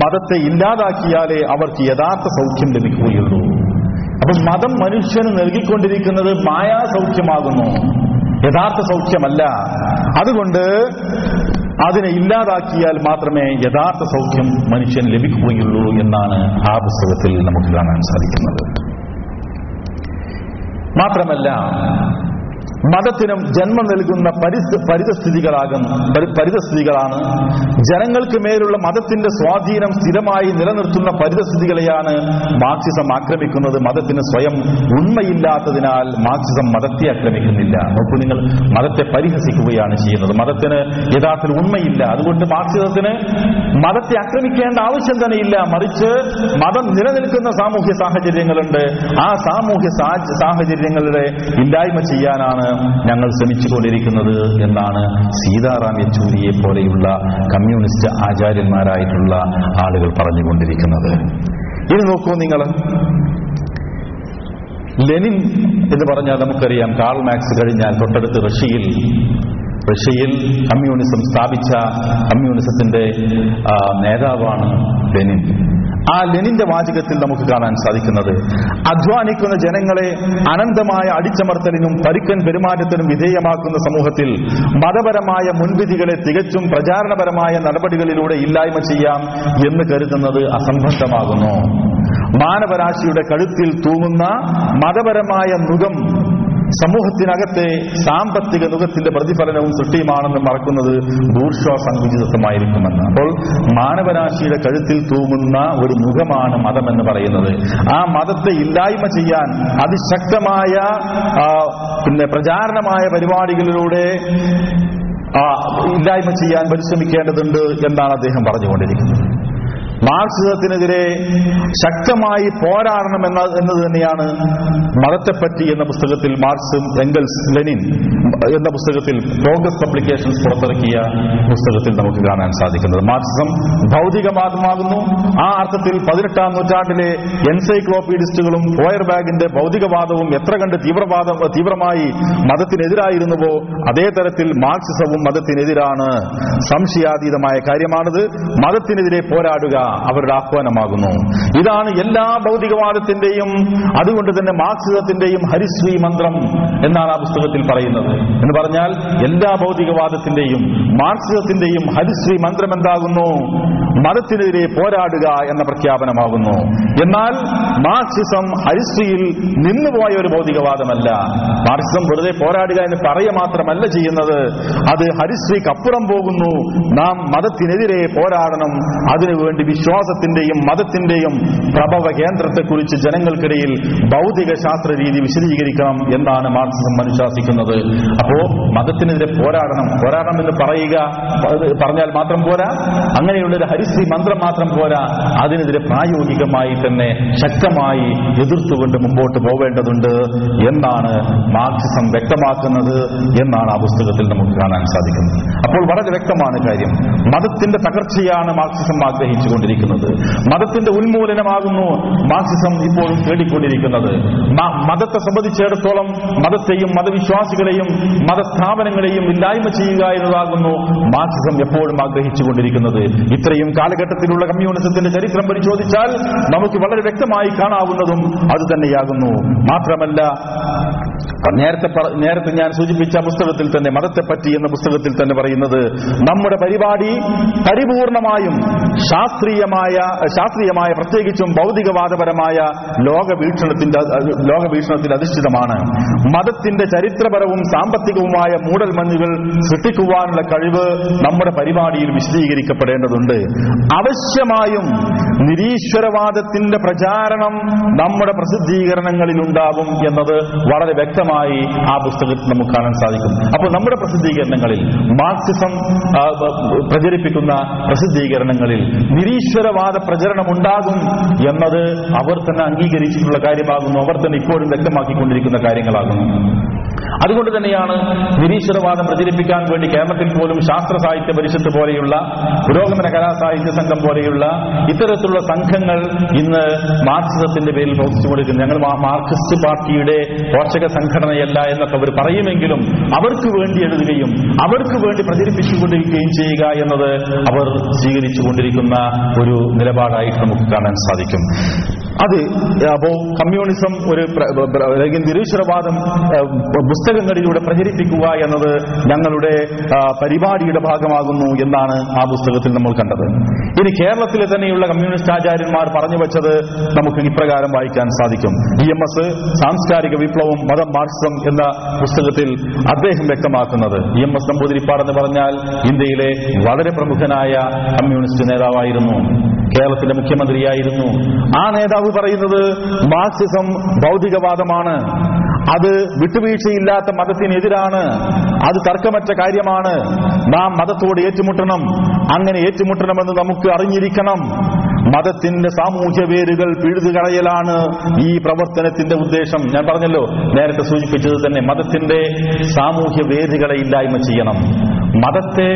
മതത്തെ ഇല്ലാതാക്കിയാലേ അവർക്ക് യഥാർത്ഥ സൗഖ്യം ലഭിക്കുകയുള്ളൂ. അപ്പൊ മതം മനുഷ്യന് നൽകിക്കൊണ്ടിരിക്കുന്നത് മായാ സൗഖ്യമാകുന്നു യഥാർത്ഥ സൗഖ്യമല്ല. അതുകൊണ്ട് അതിനെ ഇല്ലാതാക്കിയാൽ മാത്രമേ യഥാർത്ഥ സൗഖ്യം മനുഷ്യൻ ലഭിക്കുകയുള്ളൂ എന്നാണ് ആ പുസ്തകത്തിൽ നമുക്ക് കാണാൻ സാധിക്കുന്നത്. മാത്രമല്ല മതത്തിനും ജന്മം നൽകുന്ന പരിസ്ഥ പരിതസ്ഥിതികളാകും പരി- പരിതസ്ഥിതികളാണ്. ജനങ്ങൾക്ക് മേലുള്ള മതത്തിന്റെ സ്വാധീനം സ്ഥിരമായി നിലനിർത്തുന്ന പരിതസ്ഥിതികളെയാണ് മാർക്സിസം ആക്രമിക്കുന്നത്. മതത്തിന് സ്വയം ഉണ്മയില്ലാത്തതിനാൽ മാർക്സിസം മതത്തെ ആക്രമിക്കുന്നില്ല. നോക്കൂ നിങ്ങൾ മതത്തെ പരിഹസിക്കുകയാണ് ചെയ്യുന്നത്. മതത്തിന് യഥാർത്ഥത്തിൽ ഉണ്മയില്ല. അതുകൊണ്ട് മാർക്സിസത്തിന് മതത്തെ ആക്രമിക്കേണ്ട ആവശ്യം തന്നെ ഇല്ല മറിച്ച് മതം നിലനിൽക്കുന്ന സാമൂഹ്യ സാഹചര്യങ്ങളുണ്ട്. ആ സാമൂഹ്യ സാഹ- സാഹചര്യങ്ങളുടെ ഇല്ലായ്മ ചെയ്യാനാണ് ഞങ്ങൾ ശ്രമിച്ചുകൊണ്ടിരിക്കുന്നത് എന്നാണ് സീതാറാം യെച്ചൂരിയെ പോലെയുള്ള കമ്മ്യൂണിസ്റ്റ് ആചാര്യന്മാരായിട്ടുള്ള ആളുകൾ പറഞ്ഞുകൊണ്ടിരിക്കുന്നത്. ഇനി നോക്കൂ നിങ്ങൾ. ലെനിൻ എന്ന് പറഞ്ഞാൽ നമുക്കറിയാം കാൾ മാക്സ് കഴിഞ്ഞാൽ തൊട്ടടുത്ത് റഷ്യയിൽ റഷ്യയിൽ കമ്മ്യൂണിസം സ്ഥാപിച്ച കമ്മ്യൂണിസത്തിന്റെ നേതാവാണ് ലെനിൻ. ആ ലെനിന്റെ വാചകത്തിൽ നമുക്ക് കാണാൻ സാധിക്കുന്നത്. അധ്വാനിക്കുന്ന ജനങ്ങളെ അനന്തമായ അടിച്ചമർത്തലിനും പരുക്കൻ പെരുമാറ്റത്തിനും വിധേയമാക്കുന്ന സമൂഹത്തിൽ മതപരമായ മുൻവിധികളെ തികച്ചും പ്രചാരണപരമായ നടപടികളിലൂടെ ഇല്ലായ്മ ചെയ്യാം എന്ന് കരുതുന്നത് അസംബന്ധമാകുന്നു. മാനവരാശിയുടെ കഴുത്തിൽ തൂങ്ങുന്ന മതപരമായ നുകം സമൂഹത്തിനകത്തെ സാമ്പത്തിക നുഖത്തിന്റെ പ്രതിഫലനവും സൃഷ്ടിയുമാണെന്ന് മറക്കുന്നത് ബൂർഷോ സങ്കുചിതത്വമായിരിക്കുമെന്ന് അപ്പോൾ മാനവരാശിയുടെ കഴുത്തിൽ തൂങ്ങുന്ന ഒരു മുഖമാണ് മതം എന്ന് പറയുന്നത്. ആ മതത്തെ ഇല്ലായ്മ ചെയ്യാൻ അതിശക്തമായ പിന്നെ പ്രചാരണമായ പരിപാടികളിലൂടെ ഇല്ലായ്മ ചെയ്യാൻ പരിശ്രമിക്കേണ്ടതുണ്ട് എന്നാണ് അദ്ദേഹം പറഞ്ഞുകൊണ്ടിരിക്കുന്നത്. മാർക്സിസത്തിനെതിരെ ശക്തമായി പോരാടണം എന്ന എന്നത് തന്നെയാണ് മതത്തെപ്പറ്റി എന്ന പുസ്തകത്തിൽ മാർക്സും എംഗൽസ് ലെനിൻ എന്ന പുസ്തകത്തിൽ പ്രോഗ്രസ് പബ്ലിക്കേഷൻസ് പുറത്തിറക്കിയ പുസ്തകത്തിൽ നമുക്ക് കാണാൻ സാധിക്കുന്നത്. മാർക്സിസം ഭൗതികവാദമാകുന്നു ആ അർത്ഥത്തിൽ പതിനെട്ടാം നൂറ്റാണ്ടിലെ എൻസൈക്ലോപീഡിസ്റ്റുകളും ഫോയർ ബാഗിന്റെ ഭൗതികവാദവും എത്ര കണ്ട് തീവ്രവാദ തീവ്രമായി മതത്തിനെതിരായിരുന്നുവോ അതേ തരത്തിൽ മാർക്സിസവും മതത്തിനെതിരാണ്. സംശയാതീതമായ കാര്യമാണിത്. മതത്തിനെതിരെ പോരാടുക അവരുടെ ആഹ്വാനമാകുന്നു. ഇതാണ് എല്ലാ ഭൗതികവാദത്തിന്റെയും അതുകൊണ്ട് തന്നെ മാർക്സിസത്തിന്റെയും ഹരിശ്രീ മന്ത്രം എന്നാണ് ആ പുസ്തകത്തിൽ പറയുന്നത്. എന്ന് പറഞ്ഞാൽ എല്ലാ ഭൗതികവാദത്തിന്റെയും മാർക്സിസത്തിന്റെയും ഹരിശ്രീ മന്ത്രം എന്താകുന്നു? മതത്തിനെതിരെ പോരാടുക എന്ന പ്രഖ്യാപനമാകുന്നു. എന്നാൽ മാർക്സിസം ഹരിശ്രീയിൽ നിന്നുപോയ ഒരു ഭൗതികവാദമല്ല. മാർക്സിസം വെറുതെ പോരാടുക എന്ന് പറയുക മാത്രമല്ല ചെയ്യുന്നത്. അത് ഹരിശ്രീക്കപ്പുറം പോകുന്നു. നാം മതത്തിനെതിരെ പോരാടണം. അതിനുവേണ്ടി വിശ്വാസത്തിന്റെയും മതത്തിന്റെയും പ്രഭവ കേന്ദ്രത്തെക്കുറിച്ച് ജനങ്ങൾക്കിടയിൽ ഭൗതിക ശാസ്ത്ര രീതി വിശദീകരിക്കണം എന്നാണ് മാർക്സിസം അനുശാസിക്കുന്നത്. അപ്പോ മതത്തിനെതിരെ പോരാടണം. പോരാടണം എന്ന് പറയുക പറഞ്ഞാൽ മാത്രം പോരാ. അങ്ങനെയുള്ള ഒരു ഹരിശ്രീ മന്ത്രം മാത്രം പോരാ. അതിനെതിരെ പ്രായോഗികമായി തന്നെ ശക്തമായി എതിർത്തുകൊണ്ട് മുമ്പോട്ട് പോവേണ്ടതുണ്ട് എന്നാണ് മാർക്സിസം വ്യക്തമാക്കുന്നത് എന്നാണ് ആ പുസ്തകത്തിൽ നമുക്ക് കാണാൻ സാധിക്കുന്നത്. അപ്പോൾ വളരെ വ്യക്തമാണ് കാര്യം. മതത്തിന്റെ തകർച്ചയാണ് മാർക്സിസം ആഗ്രഹിച്ചുകൊണ്ടിരിക്കുന്നത്. മതത്തിന്റെ ഉന്മൂലനമാകുന്നു മാർക്സിസം ഇപ്പോഴും തേടിക്കൊണ്ടിരിക്കുന്നത്. മതത്തെ സംബന്ധിച്ചിടത്തോളം മതത്തെയും മതവിശ്വാസികളെയും മതസ്ഥാപനങ്ങളെയും ഇല്ലായ്മ ചെയ്യുക എന്നതാകുന്നു മാർക്സിസം എപ്പോഴും ആഗ്രഹിച്ചുകൊണ്ടിരിക്കുന്നത്. ഇത്രയും കാലഘട്ടത്തിലുള്ള കമ്മ്യൂണിസത്തിന്റെ ചരിത്രം പരിശോധിച്ചാൽ നമുക്ക് വളരെ വ്യക്തമായി കാണാവുന്നതും അത് തന്നെയാകുന്നു. മാത്രമല്ല നേരത്തെ നേരത്തെ ഞാൻ സൂചിപ്പിച്ച പുസ്തകത്തിൽ തന്നെ മതത്തെപ്പറ്റി എന്ന പുസ്തകത്തിൽ തന്നെ പറയുന്നത് നമ്മുടെ പരിപാടി പരിപൂർണമായും ശാസ്ത്രീയമായ ശാസ്ത്രീയമായ പ്രത്യേകിച്ചും ഭൗതികവാദപരമായ ലോകവീക്ഷണത്തിന്റെ ലോകവീക്ഷണത്തിൽ അധിഷ്ഠിതമാണ്. മതത്തിന്റെ ചരിത്രപരവും സാമ്പത്തികവുമായ മൂടൽമഞ്ഞുകൾ സൃഷ്ടിക്കുവാനുള്ള കഴിവ് നമ്മുടെ പരിപാടിയിൽ വിശദീകരിക്കപ്പെടേണ്ടതുണ്ട്. അവശ്യമായും നിരീശ്വരവാദത്തിന്റെ പ്രചാരണം നമ്മുടെ പ്രസിദ്ധീകരണങ്ങളിൽ ഉണ്ടാകും എന്നത് വളരെ വ്യക്തമായി ആ പുസ്തകത്തിൽ നമുക്ക് കാണാൻ സാധിക്കും. അപ്പോൾ നമ്മുടെ പ്രസിദ്ധീകരണങ്ങളിൽ മാർക്സിസം പ്രചരിപ്പിക്കുന്ന പ്രസിദ്ധീകരണങ്ങളിൽ നിരീശ്വരവാദ പ്രചരണം ഉണ്ടാകും എന്നത് അവർ തന്നെ അംഗീകരിച്ചിട്ടുള്ള കാര്യമാകുന്നു. അവർ തന്നെ ഇപ്പോഴും വ്യക്തമാക്കിക്കൊണ്ടിരിക്കുന്ന കാര്യങ്ങളാകുന്നു. അതുകൊണ്ട് തന്നെയാണ് നിരീശ്വരവാദം പ്രചരിപ്പിക്കാൻ വേണ്ടി കേരളത്തിൽ പോലും ശാസ്ത്ര സാഹിത്യ പരിഷത്ത് പോലെയുള്ള പുരോഗമന കലാസാഹിത്യ സംഘം പോലെയുള്ള ഇത്തരത്തിലുള്ള സംഘങ്ങൾ ഇന്ന് മാർക്സിസത്തിന്റെ പേരിൽ പ്രവർത്തിച്ചു കൊടുക്കുന്നത് ഞങ്ങൾ മാർക്സിസ്റ്റ് പാർട്ടിയുടെ പോഷക സംഘടനയല്ല എന്നൊക്കെ അവർ പറയുമെങ്കിലും അവർക്ക് വേണ്ടി എഴുതുകയും അവർക്ക് വേണ്ടി പ്രചരിപ്പിച്ചുകൊണ്ടിരിക്കുകയും ചെയ്യുക എന്നത് അവർ സ്വീകരിച്ചുകൊണ്ടിരിക്കുന്ന ഒരു നിലപാടായിട്ട് നമുക്ക് കാണാൻ സാധിക്കും. അത് അപ്പോ കമ്മ്യൂണിസം ഒരു അല്ലെങ്കിൽ നിരീശ്വരവാദം പുസ്തകങ്ങളിലൂടെ പ്രചരിപ്പിക്കുക എന്നത് ഞങ്ങളുടെ പരിപാടിയുടെ ഭാഗമാകുന്നു എന്നാണ് ആ പുസ്തകത്തിൽ നമ്മൾ കണ്ടത്. ഇനി കേരളത്തിലെ തന്നെയുള്ള കമ്മ്യൂണിസ്റ്റ് ആചാര്യന്മാർ പറഞ്ഞു വെച്ചത് നമുക്ക് ഇപ്രകാരം വായിക്കാൻ സാധിക്കും. ഇ എം എസ് സാംസ്കാരിക വിപ്ലവം മതം മാർക്സം എന്ന പുസ്തകത്തിൽ അദ്ദേഹം വ്യക്തമാക്കുന്നത്. ഇ എം എസ് നമ്പൂതിരിപ്പാടെന്ന് പറഞ്ഞാൽ ഇന്ത്യയിലെ വളരെ പ്രമുഖനായ കമ്മ്യൂണിസ്റ്റ് നേതാവായിരുന്നു. കേരളത്തിന്റെ മുഖ്യമന്ത്രിയായിരുന്നു. ആ നേതാവ് പറയുന്നത് മാർക്സിസം ഭൗതികവാദമാണ്. അത് വിട്ടുവീഴ്ചയില്ലാത്ത മതത്തിനെതിരാണ്. അത് തർക്കമറ്റ കാര്യമാണ്. നാം മതത്തോട് ഏറ്റുമുട്ടണം. അങ്ങനെ ഏറ്റുമുട്ടണമെന്ന് നമുക്ക് അറിഞ്ഞിരിക്കണം. മതത്തിന്റെ സാമൂഹ്യ വേരുകൾ പിഴുതുകളയലാണ് ഈ പ്രവർത്തനത്തിന്റെ ഉദ്ദേശം. ഞാൻ പറഞ്ഞല്ലോ നേരത്തെ സൂചിപ്പിച്ചത് തന്നെ മതത്തിന്റെ സാമൂഹ്യ വേരുകളെ ഇല്ലായ്മ ചെയ്യണം. മതത്തെ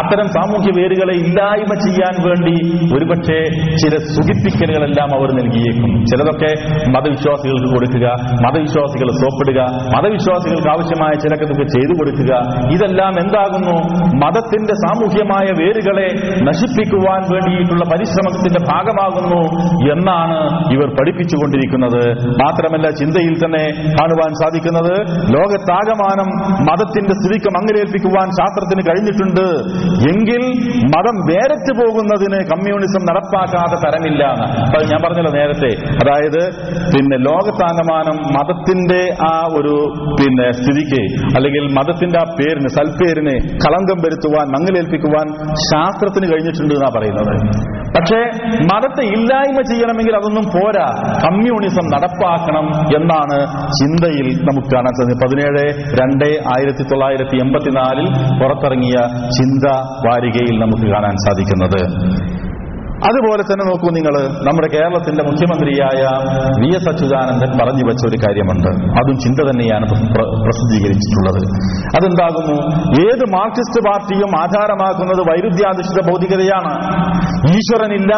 അത്തരം സാമൂഹ്യ വേരുകളെ ഇല്ലായ്മ ചെയ്യാൻ വേണ്ടി ഒരുപക്ഷെ ചില സുഖിപ്പിക്കലുകളെല്ലാം അവർ നൽകിയേക്കും. ചിലതൊക്കെ മതവിശ്വാസികൾക്ക് കൊടുക്കുക മതവിശ്വാസികൾ സോപ്പിടുക മതവിശ്വാസികൾക്ക് ആവശ്യമായ ചിലതൊക്കെ ചെയ്തു കൊടുക്കുക. ഇതെല്ലാം എന്താകുന്നു? മതത്തിന്റെ സാമൂഹ്യമായ വേരുകളെ നശിപ്പിക്കുവാൻ വേണ്ടിയിട്ടുള്ള പരിശ്രമത്തിന്റെ ഭാഗമാകുന്നു എന്നാണ് ഇവർ പഠിപ്പിച്ചുകൊണ്ടിരിക്കുന്നത്. മാത്രമല്ല ചിന്തയിൽ തന്നെ കാണുവാൻ സാധിക്കുന്നത് ലോകത്താകമാനം മതത്തിന്റെ സ്ഥിതിക്ക് മങ്ങലേൽപ്പിക്കുവാൻ ശാസ്ത്രത്തിന് കഴിഞ്ഞിട്ടുണ്ട്. എങ്കിൽ മതം വേരറ്റ് പോകുന്നതിന് കമ്മ്യൂണിസം നടപ്പാക്കാതെ തരമില്ല എന്ന്. ഞാൻ പറഞ്ഞല്ലോ നേരത്തെ. അതായത് പിന്നെ ലോകത്താകമാനം മതത്തിന്റെ ആ ഒരു പിന്നെ സ്ഥിതിക്ക് അല്ലെങ്കിൽ മതത്തിന്റെ ആ പേരിന് സൽപ്പേരിന് കളങ്കം വരുത്തുവാൻ മങ്ങലേൽപ്പിക്കുവാൻ ശാസ്ത്രത്തിന് കഴിഞ്ഞിട്ടുണ്ട് എന്നാ പറയുന്നത്. പക്ഷേ മതത്തെ ഇല്ലായ്മ ചെയ്യണമെങ്കിൽ അതൊന്നും പോരാ. കമ്മ്യൂണിസം നടപ്പാക്കണം എന്നാണ് ചിന്തയിൽ നമുക്ക് കാണാൻ സാധിക്കുന്നത്. പതിനേഴ് രണ്ട് ആയിരത്തി തൊള്ളായിരത്തി എൺപത്തിനാലിൽ പുറത്തിറങ്ങിയ ചിന്ത വാരികയിൽ നമുക്ക് കാണാൻ സാധിക്കുന്നത്. അതുപോലെ തന്നെ നോക്കൂ നിങ്ങൾ നമ്മുടെ കേരളത്തിന്റെ മുഖ്യമന്ത്രിയായ വി എസ് അച്യുതാനന്ദൻ പറഞ്ഞു വെച്ച ഒരു കാര്യമുണ്ട്. അതും ചിന്ത തന്നെയാണ് പ്ര- പ്രസിദ്ധീകരിച്ചിട്ടുള്ളത്. അതെന്താകുന്നു? ഏത് മാർക്സിസ്റ്റ് പാർട്ടിയും ആധാരമാക്കുന്നത് വൈരുദ്ധ്യാധിഷ്ഠിത ഭൗതികതയാണ് ഈശ്വരനില്ല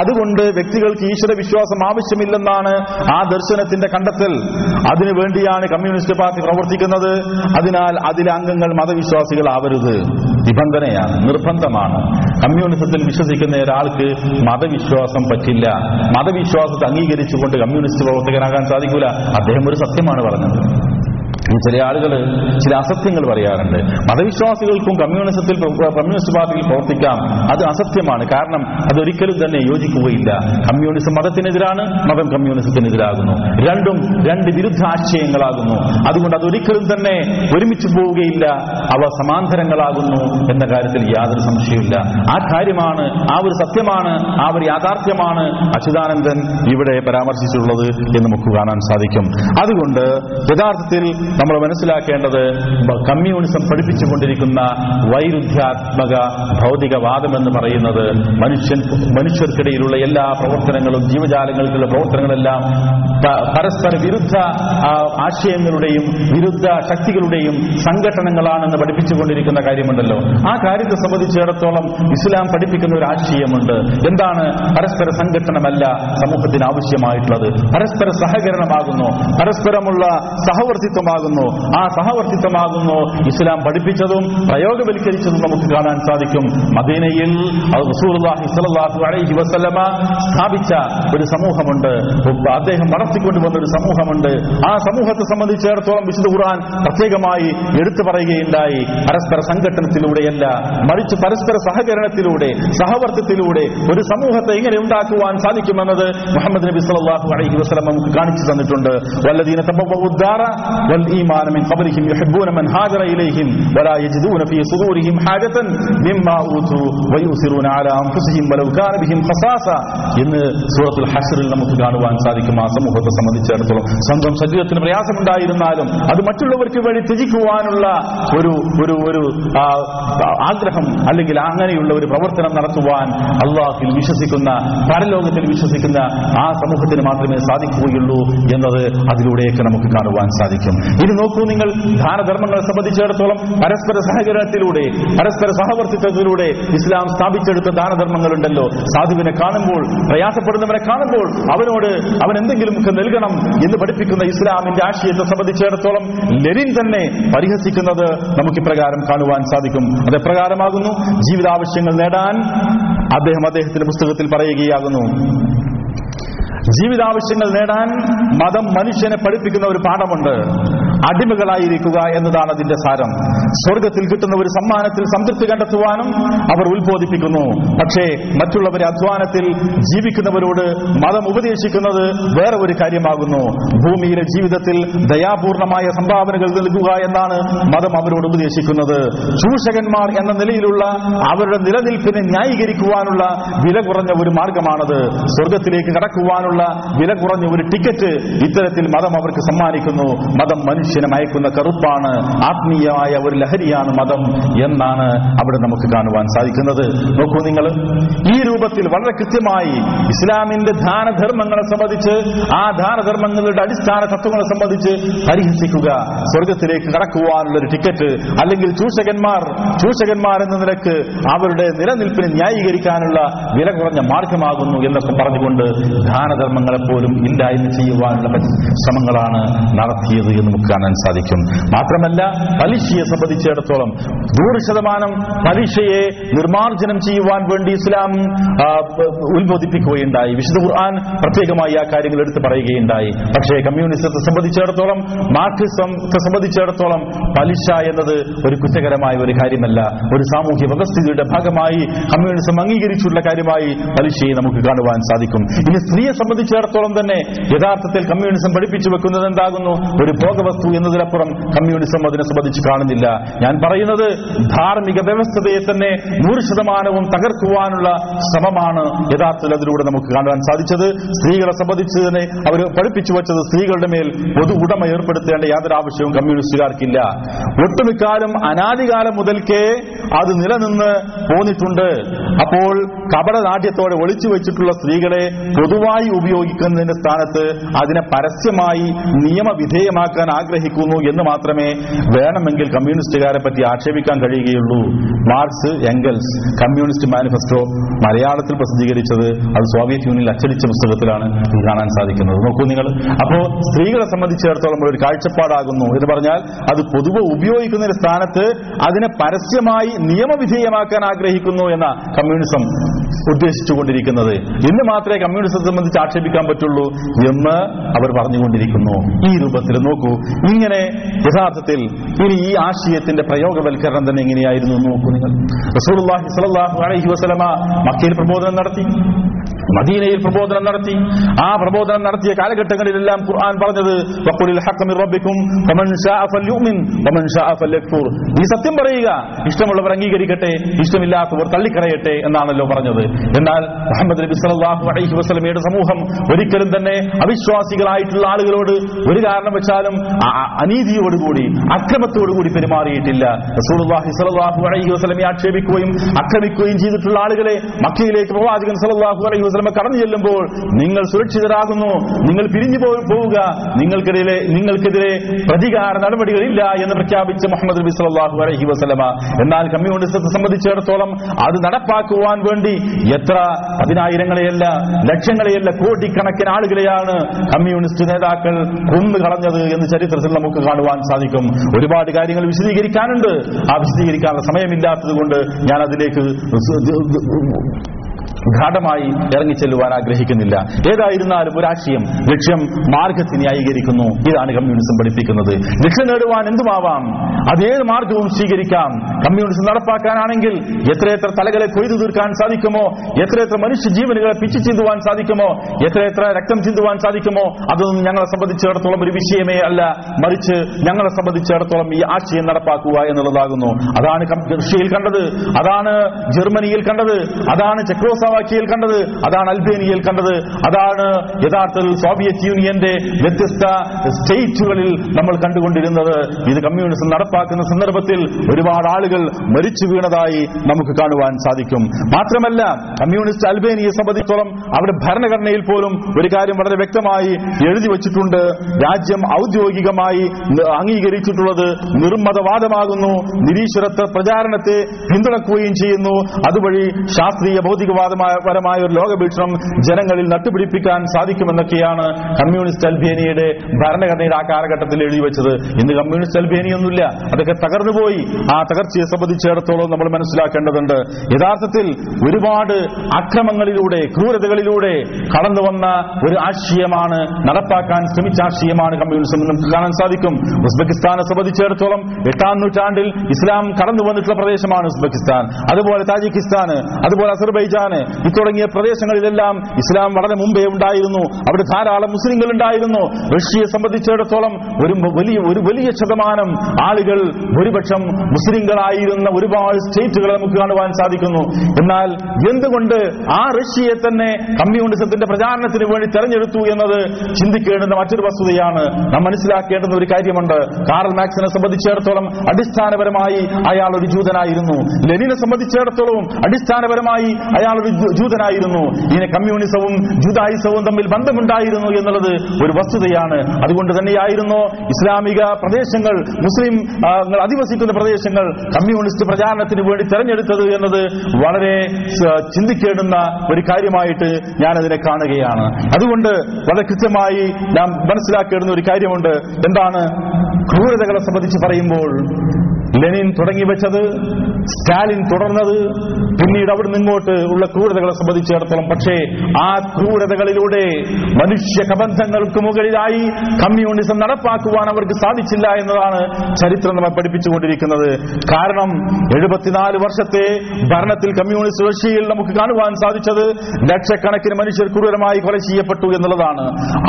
അതുകൊണ്ട് വ്യക്തികൾക്ക് ഈശ്വര വിശ്വാസം ആവശ്യമില്ലെന്നാണ് ആ ദർശനത്തിന്റെ കണ്ടെത്തൽ. അതിനുവേണ്ടിയാണ് കമ്മ്യൂണിസ്റ്റ് പാർട്ടി പ്രവർത്തിക്കുന്നത്. അതിനാൽ അതിലെ അംഗങ്ങൾ മതവിശ്വാസികളാവരുത്. നിബന്ധനയാണ് നിർബന്ധമാണ്. കമ്മ്യൂണിസത്തിൽ വിശ്വസിക്കുന്ന ഒരാൾക്ക് മതവിശ്വാസം പറ്റില്ല. മതവിശ്വാസത്തെ അംഗീകരിച്ചുകൊണ്ട് കമ്മ്യൂണിസ്റ്റ് പ്രവർത്തകനാകാൻ സാധിക്കൂല. അദ്ദേഹം ഒരു സത്യമാണ് പറഞ്ഞത്. ചില ആളുകൾ ചില അസത്യങ്ങൾ പറയാറുണ്ട്. മതവിശ്വാസികൾക്കും കമ്മ്യൂണിസത്തിൽ കമ്മ്യൂണിസ്റ്റ് പാർട്ടിയിൽ പ്രവർത്തിക്കാം. അത് അസത്യമാണ്. കാരണം അതൊരിക്കലും തന്നെ യോജിക്കുകയില്ല. കമ്മ്യൂണിസം മതത്തിനെതിരാണ് മതം കമ്മ്യൂണിസത്തിനെതിരാകുന്നു. രണ്ടും രണ്ട് വിരുദ്ധ ആശയങ്ങളാകുന്നു അതുകൊണ്ട് അതൊരിക്കലും തന്നെ ഒരുമിച്ച് പോവുകയില്ല. അവ സമാന്തരങ്ങളാകുന്നു എന്ന കാര്യത്തിൽ യാതൊരു സംശയമില്ല ആ കാര്യമാണ് ആ ഒരു സത്യമാണ് ആ ഒരു യാഥാർത്ഥ്യമാണ് അച്യുതാനന്ദൻ ഇവിടെ പരാമർശിച്ചിട്ടുള്ളത് എന്ന് നമുക്ക് കാണാൻ സാധിക്കും. അതുകൊണ്ട് യഥാർത്ഥത്തിൽ നമ്മൾ മനസ്സിലാക്കേണ്ടത് കമ്മ്യൂണിസം പഠിപ്പിച്ചുകൊണ്ടിരിക്കുന്ന വൈരുദ്ധ്യാത്മക ഭൗതികവാദം എന്ന് പറയുന്നത് മനുഷ്യൻ മനുഷ്യർക്കിടയിലുള്ള എല്ലാ പ്രവർത്തനങ്ങളും ജീവജാലങ്ങൾക്കുള്ള പ്രവർത്തനങ്ങളെല്ലാം പരസ്പര വിരുദ്ധ ആശയങ്ങളുടെയും വിരുദ്ധ ശക്തികളുടെയും സംഘടനകളാണെന്ന് പഠിപ്പിച്ചുകൊണ്ടിരിക്കുന്ന കാര്യമുണ്ടല്ലോ. ആ കാര്യത്തെ സംബന്ധിച്ചിടത്തോളം ഇസ്ലാം പഠിപ്പിക്കുന്ന ഒരു ആശയമുണ്ട്. എന്താണ് പരസ്പര സംഘടനമല്ല സമൂഹത്തിന് ആവശ്യമായിട്ടുള്ളത്? പരസ്പര സഹകരണമാകുന്നു. പരസ്പരമുള്ള സഹവർത്തിത്വമാകുന്നു. ആ സഹവർത്തിത്വമാകുന്നു. ഇസ്ലാം പഠിപ്പിച്ചതും പ്രയോഗവൽക്കരിച്ചതും നമുക്ക് കാണാൻ സാധിക്കും. മദീനയിൽ അലൈഹി സ്ഥാപിച്ച ഒരു സമൂഹമുണ്ട്. അദ്ദേഹം വളർത്തിക്കൊണ്ടുവന്ന ഒരു സമൂഹമുണ്ട്. ആ സമൂഹത്തെ സംബന്ധിച്ചിടത്തോളം വിശുദ്ധ ഖുർആൻ പ്രത്യേകമായി എടുത്തു പറയുകയുണ്ടായി. പരസ്പര സംഘടനത്തിലൂടെയല്ല മറിച്ച് പരസ്പര സഹകരണത്തിലൂടെ സഹവർത്തത്തിലൂടെ ഒരു സമൂഹത്തെ ഇങ്ങനെ ഉണ്ടാക്കുവാൻ സാധിക്കുമെന്നത് മുഹമ്മദ് നബി സല്ലാഹു അലൈഹി വസ്ലം നമുക്ക് കാണിച്ചു തന്നിട്ടുണ്ട്. വല്ലദീന തബവ്വഉ الدار والإيمان من قبلهم يحبون من هاجر إليهم ولا يجدون في صدورهم حاجة مما أوتوا ويؤثرون على أنفسهم ولو كان بهم خصاصة എന്ന് സൂറത്തുൽ ഹഷറിൽ നമുക്ക് കാണുവാൻ സാധിക്കും ആ സമൂഹത്തെ സംബന്ധിച്ചിടത്തോളം സ്വന്തം ശരീരത്തിന് പ്രയാസമുണ്ടായിരുന്നാലും അത് മറ്റുള്ളവർക്ക് വേണ്ടി ത്യജിക്കുവാനുള്ള ഒരു ഒരു ഒരു ആ, ആഗ്രഹം അല്ലെങ്കിൽ അങ്ങനെയുള്ള ഒരു പ്രവർത്തനം നടത്തുവാൻ അള്ളാഹിൽ വിശ്വസിക്കുന്ന പരലോകത്തിൽ വിശ്വസിക്കുന്ന ആ സമൂഹത്തിന് മാത്രമേ സാധിക്കുകയുള്ളൂ എന്നത് അതിലൂടെയൊക്കെ നമുക്ക് കാണുവാൻ സാധിക്കും ഇനി നോക്കൂ നിങ്ങൾ ദാനധർമ്മങ്ങളെ സംബന്ധിച്ചിടത്തോളം പരസ്പര സഹകരണത്തിലൂടെ പരസ്പര സഹവർത്തിത്വത്തിലൂടെ ഇസ്ലാം സ്ഥാപിച്ചെടുത്ത ദാനധർമ്മങ്ങളുണ്ടല്ലോ. സാധുവിനെ കാണുമ്പോൾ പ്രയാസപ്പെടുന്നവരെ കാണുമ്പോൾ അവനോട് അവൻ എന്തെങ്കിലുമൊക്കെ നൽകണം എന്ന് പഠിപ്പിക്കുന്ന ഇസ്ലാമിന്റെ ആശയത്തെ സംബന്ധിച്ചിടത്തോളം ലെനിൻ തന്നെ പരിഹസിക്കുന്നത് നമുക്ക് ഇപ്രകാരം കാണുവാൻ സാധിക്കും. അത് എപ്രകാരമാകുന്നു? ജീവിതാവശ്യങ്ങൾ നേടാൻ അദ്ദേഹം അദ്ദേഹത്തിന്റെ പുസ്തകത്തിൽ പറയുകയാകുന്നു. ജീവിതാവശ്യങ്ങൾ നേടാൻ മതം മനുഷ്യനെ പഠിപ്പിക്കുന്ന ഒരു പാഠമുണ്ട്. അടിമകളായിരിക്കുക എന്നതാണ് അതിന്റെ സാരം. സ്വർഗത്തിൽ കിട്ടുന്ന ഒരു സമ്മാനത്തിൽ സംതൃപ്തി കണ്ടെത്തുവാനും അവർ ഉത്ബോധിപ്പിക്കുന്നു. പക്ഷേ മറ്റുള്ളവരെ അധ്വാനത്തിൽ ജീവിക്കുന്നവരോട് മതം ഉപദേശിക്കുന്നത് വേറെ ഒരു കാര്യമാകുന്നു. ഭൂമിയിലെ ജീവിതത്തിൽ ദയാപൂർണമായ സംഭാവനകൾ നൽകുക എന്നാണ് മതം അവരോട് ഉപദേശിക്കുന്നത്. ചൂഷകന്മാർ എന്ന നിലയിലുള്ള അവരുടെ നിലനിൽപ്പിനെ ന്യായീകരിക്കുവാനുള്ള വില കുറഞ്ഞ ഒരു മാർഗമാണത്. സ്വർഗത്തിലേക്ക് കടക്കുവാനുള്ള വില കുറഞ്ഞ ഒരു ടിക്കറ്റ് ഇത്തരത്തിൽ മതം അവർക്ക് സമ്മാനിക്കുന്നു. മതം മനുഷ്യനെ മയക്കുന്ന കറുപ്പാണ് ആത്മീയമായ ഒരു ലഹരിയാണ് മതം എന്നാണ് അവിടെ നമുക്ക് കാണുവാൻ സാധിക്കുന്നത്. നോക്കൂ നിങ്ങൾ ഈ രൂപത്തിൽ വളരെ കൃത്യമായി ഇസ്ലാമിന്റെ ദാനധർമ്മങ്ങളെ സംബന്ധിച്ച് ആ ദാനധർമ്മങ്ങളുടെ അടിസ്ഥാന തത്വങ്ങളെ സംബന്ധിച്ച് പരിഹസിക്കുക. സ്വർഗത്തിലേക്ക് കടക്കുവാനുള്ള ഒരു ടിക്കറ്റ് അല്ലെങ്കിൽ ചൂഷകന്മാർ ചൂഷകന്മാർ എന്ന നിലയ്ക്ക് അവരുടെ നിലനിൽപ്പിനെ ന്യായീകരിക്കാനുള്ള വില കുറഞ്ഞ മാർഗമാകുന്നു എന്നൊക്കെ പറഞ്ഞുകൊണ്ട് ധാനധർമ്മങ്ങളെപ്പോലും ഇല്ലായ്മ ചെയ്യുവാനുള്ള ശ്രമങ്ങളാണ് നടത്തിയത് എന്ന് നമുക്ക് കാണാൻ സാധിക്കും. മാത്രമല്ല പലിശയെ സംബന്ധിച്ചിടത്തോളം നൂറ് ശതമാനം പലിശയെ നിർമാർജനം ചെയ്യുവാൻ വേണ്ടി ഇസ്ലാം ഉത്ബോധിപ്പിക്കുകയുണ്ടായി. വിശുദ്ധ ഖുർആൻ പ്രത്യേകമായി ആ കാര്യങ്ങൾ എടുത്തു പറയുകയുണ്ടായി. പക്ഷേ കമ്മ്യൂണിസത്തെ സംബന്ധിച്ചിടത്തോളം മാർക്സിസത്തെ സംബന്ധിച്ചിടത്തോളം പലിശ എന്നത് ഒരു കുറ്റകരമായ ഒരു കാര്യമല്ല. ഒരു സാമൂഹ്യ വ്യവസ്ഥിതിയുടെ ഭാഗമായി കമ്മ്യൂണിസം അംഗീകരിച്ചുള്ള കാര്യമായി പലിശയെ നമുക്ക് കാണുവാൻ സാധിക്കും. ഇനി സ്ത്രീയെ സംബന്ധിച്ചിടത്തോളം തന്നെ യഥാർത്ഥത്തിൽ കമ്മ്യൂണിസം പഠിപ്പിച്ചു വെക്കുന്നത് എന്താകുന്നു ഒരു ഭോഗവസ്തു എന്നതിനപ്പുറം കമ്മ്യൂണിസം അതിനെ സംബന്ധിച്ച് കാണുന്നില്ല. ഞാൻ പറയുന്നത് ധാർമ്മിക വ്യവസ്ഥതയെ തന്നെ നൂറ് ശതമാനവും തകർക്കുവാനുള്ള ശ്രമമാണ് യഥാർത്ഥത്തിൽ അതിലൂടെ നമുക്ക് കാണുവാൻ സാധിച്ചത്. സ്ത്രീകളെ സംബന്ധിച്ച് തന്നെ അവർ പഠിപ്പിച്ചു വെച്ചത് സ്ത്രീകളുടെ മേൽ പൊതു ഉടമ ഏർപ്പെടുത്തേണ്ട യാതൊരു ആവശ്യവും കമ്മ്യൂണിസ്റ്റുകാർക്കില്ല. ഒട്ടുമിക്കാലം അനാദികാലം മുതൽക്കേ അത് നിലനിന്ന് പോന്നിട്ടുണ്ട്. അപ്പോൾ കപടനാട്യത്തോടെ ഒളിച്ചു വെച്ചിട്ടുള്ള സ്ത്രീകളെ പൊതുവായി ഉപയോഗിക്കുന്നതിന്റെ സ്ഥാനത്ത് അതിനെ പരസ്യമായി നിയമവിധേയമാക്കാൻ ആഗ്രഹിക്കുന്നു എന്ന് മാത്രമേ വേണമെങ്കിൽ കമ്മ്യൂണിസ്റ്റുകാരെ പറ്റി ആക്ഷേപിക്കാൻ കഴിയുകയുള്ളൂ. മാർക്സ് എംഗൽസ് കമ്മ്യൂണിസ്റ്റ് മാനിഫെസ്റ്റോ മലയാളത്തിൽ പ്രസിദ്ധീകരിച്ചത് അത് സോവിയറ്റ് യൂണിയനിൽ അച്ചടിച്ച പുസ്തകത്തിലാണ് കാണാൻ സാധിക്കുന്നത്. നോക്കൂ നിങ്ങൾ അപ്പോ സ്ത്രീകളെ സംബന്ധിച്ചിടത്തോളം ഒരു കാഴ്ചപ്പാടാകുന്നു എന്ന് പറഞ്ഞാൽ അത് പൊതുവെ ഒരു സ്ഥാനത്ത് അതിനെ പരസ്യമായി നിയമവിധേയമാക്കാൻ ആഗ്രഹിക്കുന്നു എന്ന കമ്മ്യൂണിസം ഉദ്ദേശിച്ചുകൊണ്ടിരിക്കുന്നത്. ഇന്ന് മാത്രമേ കമ്മ്യൂണിസത്തെ സംബന്ധിച്ച് ആക്ഷേപിക്കാൻ പറ്റുള്ളൂ എന്ന് അവർ പറഞ്ഞുകൊണ്ടിരിക്കുന്നു. ഈ രൂപത്തിൽ നോക്കൂ ഇങ്ങനെ യഥാർത്ഥത്തിൽ ഇനി ഈ ആശയത്തിന്റെ പ്രയോഗവൽക്കരണം തന്നെ എങ്ങനെയായിരുന്നു നോക്കൂ നിങ്ങൾ. സ്വല്ലല്ലാഹു അലൈഹി വസല്ലമ മക്കയിൽ പ്രബോധനം നടത്തി. മദീനയിൽ പ്രബോധനം നടത്തി. ആ പ്രബോധനം നടത്തിയ കാലഘട്ടങ്ങളിലെല്ലാം ഖുർആൻ പറഞ്ഞത് നീ സത്യം പറയുക ഇഷ്ടമുള്ളവർ അംഗീകരിക്കട്ടെ ഇഷ്ടമില്ലാത്തവർ തള്ളിക്കളയട്ടെ എന്നാണല്ലോ പറഞ്ഞത്. എന്നാൽ മുഹമ്മദ് നബി സല്ലല്ലാഹു അലൈഹി വസല്ലമയുടെ സമൂഹം ഒരിക്കലും തന്നെ അവിശ്വാസികളായിട്ടുള്ള ആളുകളോട് ഒരു കാരണം വെച്ചാലും അനീതിയോടുകൂടി അക്രമത്തോടുകൂടി പെരുമാറിയിട്ടില്ല. റസൂലുള്ളാഹി സ്വല്ലല്ലാഹു അലൈഹി വസല്ലമയെ ആക്ഷേപിക്കുകയും അക്രമിക്കുകയും ചെയ്തിട്ടുള്ള ആളുകളെ മക്കയിലേക്ക് പ്രവാചകൻ സല്ലല്ലാഹു അലൈഹി വസല്ലമ കടന്നു ചെല്ലുമ്പോൾ നിങ്ങൾ സുരക്ഷിതരാകുന്നു. നിങ്ങൾ പിരിഞ്ഞു പോവുക. നിങ്ങൾക്കെതിരെ നിങ്ങൾക്കെതിരെ പ്രതികാര നടപടികളില്ല എന്ന് പ്രഖ്യാപിച്ച മുഹമ്മദ് നബി സല്ലാഹു അലഹി വസ്ലമ എന്നാൽ കമ്മ്യൂണിസത്തെ സംബന്ധിച്ചിടത്തോളം അത് നടപ്പാക്കുവാൻ വേണ്ടി എത്ര പതിനായിരങ്ങളെയല്ല ലക്ഷങ്ങളെയല്ല കോടിക്കണക്കിന് ആളുകളെയാണ് കമ്മ്യൂണിസ്റ്റ് നേതാക്കൾ കൊന്നു കളഞ്ഞത് എന്ന് ചരിത്രത്തിൽ നമുക്ക് കാണുവാൻ സാധിക്കും. ഒരുപാട് കാര്യങ്ങൾ വിശദീകരിക്കാനുണ്ട്. ആ വിശദീകരിക്കാനുള്ള സമയമില്ലാത്തത് കൊണ്ട് ഞാൻ അതിലേക്ക് ഗാഠമായി ഇറങ്ങിച്ചെല്ലുവാൻ ആഗ്രഹിക്കുന്നില്ല. ഏതായിരുന്നാലും ഒരാശയം ലക്ഷ്യം മാർഗത്തെ ന്യായീകരിക്കുന്നു ഇതാണ് കമ്മ്യൂണിസം പഠിപ്പിക്കുന്നത്. ലക്ഷ്യം നേടുവാൻ എന്തുമാവാം? അതേത് മാർഗവും സ്വീകരിക്കാം. കമ്മ്യൂണിസം നടപ്പാക്കാനാണെങ്കിൽ എത്രയെത്ര തലകളെ കൊയ്തു തീർക്കാൻ സാധിക്കുമോ? എത്രയെത്ര മനുഷ്യ ജീവനുകളെ പിച്ചു ചിന്തുവാൻ സാധിക്കുമോ? എത്രയെത്ര രക്തം ചിന്തുവാൻ സാധിക്കുമോ? അതൊന്നും ഞങ്ങളെ സംബന്ധിച്ചിടത്തോളം ഒരു വിഷയമേ അല്ല. മറിച്ച് ഞങ്ങളെ സംബന്ധിച്ചിടത്തോളം ഈ ആശയം നടപ്പാക്കുക എന്നുള്ളതാകുന്നു. അതാണ് റഷ്യയിൽ കണ്ടത്. അതാണ് ജർമ്മനിയിൽ കണ്ടത്. അതാണ് ചെക്കോസ്ലോവാക്കിയയിൽ ചെക്കോസ്ലോവാക്കിയയിൽ കണ്ടത് അതാണ് അൽബേനിയയിൽ കണ്ടത് അതാണ് യഥാർത്ഥത്തിൽ സോവിയറ്റ് യൂണിയന്റെ വ്യത്യസ്ത സ്റ്റേറ്റുകളിൽ നമ്മൾ കണ്ടുകൊണ്ടിരുന്നത്. ഇത് കമ്മ്യൂണിസം നടപ്പാക്കുന്ന സന്ദർഭത്തിൽ ഒരുപാട് ആളുകൾ മരിച്ചു വീണതായി നമുക്ക് കാണുവാൻ സാധിക്കും. മാത്രമല്ല കമ്മ്യൂണിസ്റ്റ് അൽബേനിയെ സംബന്ധിച്ചോളം അവിടെ ഭരണഘടനയിൽ പോലും ഒരു കാര്യം വളരെ വ്യക്തമായി എഴുതി വച്ചിട്ടുണ്ട്. രാജ്യം ഔദ്യോഗികമായി അംഗീകരിച്ചിട്ടുള്ളത് നിർമ്മതവാദമാകുന്നു നിരീശ്വരത്വ പ്രചാരണത്തെ പിന്തുണക്കുകയും ചെയ്യുന്നു. അതുവഴി ശാസ്ത്രീയ ഭൗതികവാദമായ പരമായ ഒരു ലോകവീക്ഷണം ജനങ്ങളിൽ നട്ടുപിടിപ്പിക്കാൻ സാധിക്കുമെന്നൊക്കെയാണ് കമ്മ്യൂണിസ്റ്റ് അൽബേനിയയുടെ ഭരണഘടനയുടെ ആ കാലഘട്ടത്തിൽ എഴുതി വെച്ചത്. ഇന്ന് കമ്മ്യൂണിസ്റ്റ് അൽബേനിയൊന്നുമില്ല. അതൊക്കെ തകർന്നുപോയി ആ തകർച്ചയെ സംബന്ധിച്ചിടത്തോളം നമ്മൾ മനസ്സിലാക്കേണ്ടതുണ്ട്. യഥാർത്ഥത്തിൽ ഒരുപാട് അക്രമങ്ങളിലൂടെ ക്രൂരതകളിലൂടെ കടന്നു വന്ന ഒരു ആശയമാണ് നടപ്പാക്കാൻ ശ്രമിച്ച ആശയമാണ് കമ്മ്യൂണിസം നമുക്ക് കാണാൻ സാധിക്കും. ഉസ്ബെക്കിസ്ഥാനെ സംബന്ധിച്ചിടത്തോളം എട്ടാം നൂറ്റാണ്ടിൽ ഇസ്ലാം കടന്നു വന്നിട്ടുള്ള പ്രദേശമാണ് ഉസ്ബെക്കിസ്ഥാൻ. അതുപോലെ താജിക്കിസ്ഥാന് അതുപോലെ അസർബൈജാന് ഇത്തുടങ്ങിയ പ്രദേശങ്ങളിലെല്ലാം ഇസ്ലാം വളരെ മുമ്പേ ഉണ്ടായിരുന്നു. അവിടെ ധാരാളം മുസ്ലിങ്ങൾ ഉണ്ടായിരുന്നു റഷ്യയെ സംബന്ധിച്ചിടത്തോളം ഒരു വലിയ ഒരു വലിയ ശതമാനം ആളുകൾ ഭൂരിപക്ഷം മുസ്ലിങ്ങളായിരുന്ന ഒരുപാട് സ്റ്റേറ്റുകൾ നമുക്ക് കാണുവാൻ സാധിക്കുന്നു. എന്നാൽ എന്തുകൊണ്ട് ആ റഷ്യയെ തന്നെ കമ്മ്യൂണിസത്തിന്റെ പ്രചാരണത്തിന് വേണ്ടി തെരഞ്ഞെടുത്തു എന്നത് ചിന്തിക്കേണ്ടുന്ന മറ്റൊരു വസ്തുതയാണ് നാം മനസ്സിലാക്കേണ്ടുന്ന ഒരു കാര്യമുണ്ട്. കാറൽ മാക്സിനെ സംബന്ധിച്ചിടത്തോളം അടിസ്ഥാനപരമായി അയാൾ ഒരു ജൂതനായിരുന്നു. ലെനിനെ സംബന്ധിച്ചിടത്തോളവും അടിസ്ഥാനപരമായി അയാൾ ഒരു ജൂതനായിരുന്നു. ഇതിന് കമ്മ്യൂണിസവും ജൂതായുസവും തമ്മിൽ ബന്ധമുണ്ടായിരുന്നു എന്നുള്ളത് ഒരു വസ്തുതയാണ്. അതുകൊണ്ട് തന്നെയായിരുന്നു ഇസ്ലാമിക പ്രദേശങ്ങൾ മുസ്ലിം അധിവസിക്കുന്ന പ്രദേശങ്ങൾ കമ്മ്യൂണിസ്റ്റ് പ്രചാരണത്തിന് വേണ്ടി തെരഞ്ഞെടുത്തത് എന്നത് വളരെ ചിന്തിക്കേണ്ടുന്ന ഒരു കാര്യമായിട്ട് ഞാനതിനെ കാണുകയാണ്. അതുകൊണ്ട് വളരെ കൃത്യമായി നാം മനസ്സിലാക്കേണ്ടുന്ന ഒരു കാര്യമുണ്ട്. എന്താണ്? ക്രൂരതകളെ സംബന്ധിച്ച് പറയുമ്പോൾ ലെനിൻ തുടങ്ങി വെച്ചത് സ്റ്റാലിൻ തുടർന്നത് പിന്നീട് അവിടുന്ന് ഇങ്ങോട്ട് ഉള്ള ക്രൂരതകളെ സംബന്ധിച്ചിടത്തോളം. പക്ഷേ ആ ക്രൂരതകളിലൂടെ മനുഷ്യ കബന്ധങ്ങൾക്ക് മുകളിലായി കമ്മ്യൂണിസം നടപ്പാക്കുവാൻ അവർക്ക് സാധിച്ചില്ല എന്നതാണ് ചരിത്രം നമ്മെ പഠിപ്പിച്ചുകൊണ്ടിരിക്കുന്നത്. കാരണം എഴുപത്തിനാല് വർഷത്തെ ഭരണത്തിൽ കമ്മ്യൂണിസ്റ്റ് റഷ്യയിൽ നമുക്ക് കാണുവാൻ സാധിച്ചത് ലക്ഷക്കണക്കിന് മനുഷ്യർ ക്രൂരമായി കൊല ചെയ്യപ്പെട്ടു എന്നുള്ളതാണ്.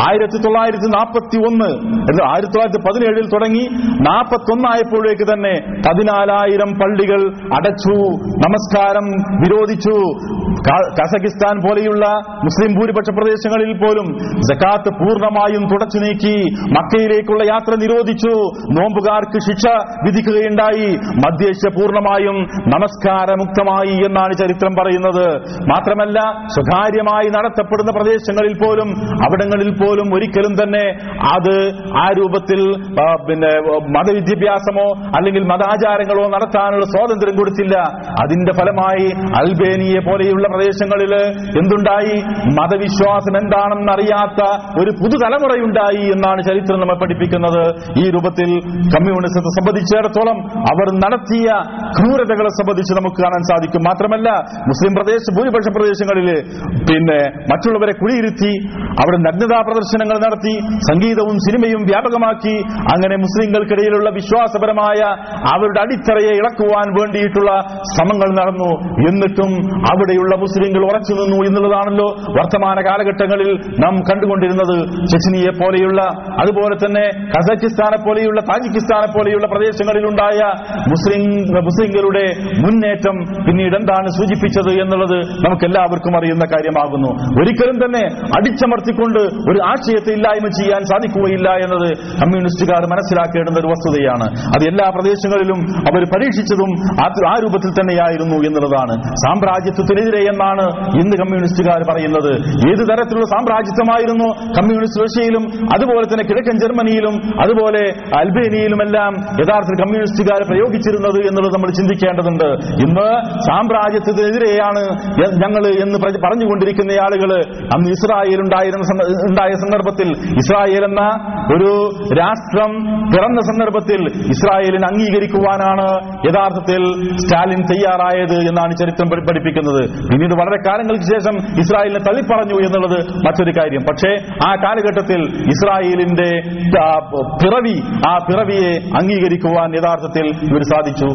ആയിരത്തി തൊള്ളായിരത്തി നാൽപ്പത്തി ഒന്ന് ആയിരത്തി തൊള്ളായിരത്തി പതിനേഴിൽ തുടങ്ങി നാൽപ്പത്തി ഒന്നായപ്പോഴേക്ക് തന്നെ പതിനാലായിരം പള്ളികൾ അടച്ചു നമസ്കാരം വിരോധിച്ചു. കസഖിസ്ഥാൻ പോലെയുള്ള മുസ്ലിം ഭൂരിപക്ഷ പ്രദേശങ്ങളിൽ പോലും ജക്കാത്ത് പൂർണമായും തുടച്ചു നീക്കി മക്കയിലേക്കുള്ള യാത്ര നിരോധിച്ചു. നോമ്പുകാർക്ക് ശിക്ഷ വിധിക്കുകയുണ്ടായി. മധ്യേഷ്യ പൂർണമായും നമസ്കാരമുക്തമായി എന്നാണ് ചരിത്രം പറയുന്നത്. മാത്രമല്ല സ്വകാര്യമായി നടത്തപ്പെടുന്ന പ്രദേശങ്ങളിൽ പോലും അവിടങ്ങളിൽ പോലും ഒരിക്കലും തന്നെ അത് ആ രൂപത്തിൽ പിന്നെ മതവിദ്യാഭ്യാസമോ അല്ലെങ്കിൽ മതാചാരങ്ങളോ നടത്താനുള്ള സ്വാതന്ത്ര്യം കൊടുത്തില്ല. അതിന്റെ ഫലമായി അൽബേനിയെ പോലെയുള്ള പ്രദേശങ്ങളിൽ എന്തുണ്ടായി? മതവിശ്വാസം എന്താണെന്ന് അറിയാത്ത ഒരു പുതുതലമുറയുണ്ടായി എന്നാണ് ചരിത്രം നമ്മെ പഠിപ്പിക്കുന്നത്. ഈ രൂപത്തിൽ കമ്മ്യൂണിസത്തെ സംബന്ധിച്ചിടത്തോളം അവർ നടത്തിയ ക്രൂരതകളെ സംബന്ധിച്ച് നമുക്ക് കാണാൻ സാധിക്കും. മാത്രമല്ല മുസ്ലിം പ്രദേശ ഭൂരിപക്ഷ പ്രദേശങ്ങളിൽ പിന്നെ മറ്റുള്ളവരെ കുടിയിരുത്തി അവിടെ നഗ്നതാ പ്രദർശനങ്ങൾ നടത്തി സംഗീതവും സിനിമയും വ്യാപകമാക്കി അങ്ങനെ മുസ്ലിങ്ങൾക്കിടയിലുള്ള വിശ്വാസപരമായ അവരുടെ അടിത്തറയെ ഇളക്കുവാൻ വേണ്ടിയിട്ടുള്ള ശ്രമങ്ങൾ നടന്നു. എന്നിട്ടും അവിടെയുള്ള മുസ്ലിങ്ങൾ ഉറച്ചു നിന്നു എന്നുള്ളതാണല്ലോ വർത്തമാന കാലഘട്ടങ്ങളിൽ നാം കണ്ടുകൊണ്ടിരുന്നത്. ചെച്ചിനിയെ പോലെയുള്ള അതുപോലെ തന്നെ കസക്കിസ്ഥാനെ പോലെയുള്ള താജിക്കിസ്ഥാനെ പോലെയുള്ള പ്രദേശങ്ങളിലുണ്ടായ മുസ്ലിം മുസ്ലിങ്ങളുടെ മുന്നേറ്റം പിന്നീട് എന്താണ് സൂചിപ്പിച്ചത് എന്നുള്ളത് നമുക്ക് എല്ലാവർക്കും അറിയുന്ന കാര്യമാകുന്നു. ഒരിക്കലും തന്നെ അടിച്ചമർത്തിക്കൊണ്ട് ഒരു ആശയത്തെ ഇല്ലായ്മ ചെയ്യാൻ സാധിക്കുകയില്ല എന്നത് കമ്മ്യൂണിസ്റ്റുകാർ മനസ്സിലാക്കേണ്ടുന്ന ഒരു വസ്തുതയാണ്. അത് എല്ലാ പ്രദേശങ്ങളിലും അവർ പരീക്ഷിച്ചതും ആ രൂപത്തിൽ തന്നെയായിരുന്നു എന്നുള്ളതാണ്. സാമ്രാജ്യത്വത്തിനെതിരെ എന്നാണ് ഇന്ന് കമ്മ്യൂണിസ്റ്റുകാർ പറയുന്നത്. ഏത് തരത്തിലുള്ള സാമ്രാജ്യത്വമായിരുന്നു കമ്മ്യൂണിസ്റ്റ് റഷ്യയിലും അതുപോലെ തന്നെ കിഴക്കൻ ജർമ്മനിയിലും അതുപോലെ അൽബേനിയയിലുമെല്ലാം യഥാർത്ഥത്തിൽ കമ്മ്യൂണിസ്റ്റുകാർ പ്രയോഗിച്ചിരുന്നത് എന്നുള്ളത് നമ്മൾ ചിന്തിക്കേണ്ടതുണ്ട്. ഇന്ന് സാമ്രാജ്യത്വത്തിനെതിരെയാണ് ഞങ്ങൾ എന്ന് പറഞ്ഞുകൊണ്ടിരിക്കുന്ന ആളുകൾ അന്ന് ഇസ്രായേൽ ഉണ്ടായിരുന്ന ഉണ്ടായ സന്ദർഭത്തിൽ. ഇസ്രായേൽ എന്ന ഒരു രാഷ്ട്രം പിറന്ന സന്ദർഭത്തിൽ ഇസ്രായേലിനെ അംഗീകരിക്കുവാനാണ് യഥാർത്ഥത്തിൽ സ്റ്റാലിൻ തയ്യാറായത് എന്നാണ് ചരിത്രം പഠിപ്പിക്കുന്നത്. പിന്നീട് വളരെ കാലങ്ങൾക്ക് ശേഷം ഇസ്രായേലിനെ തള്ളിപ്പറഞ്ഞു എന്നുള്ളത് മറ്റൊരു കാര്യം. പക്ഷേ ആ കാലഘട്ടത്തിൽ ഇസ്രായേലിന്റെ പിറവി ആ പിറവിയെ അംഗീകരിക്കുവാൻ യഥാർത്ഥത്തിൽ ഇവർ സാധിച്ചു.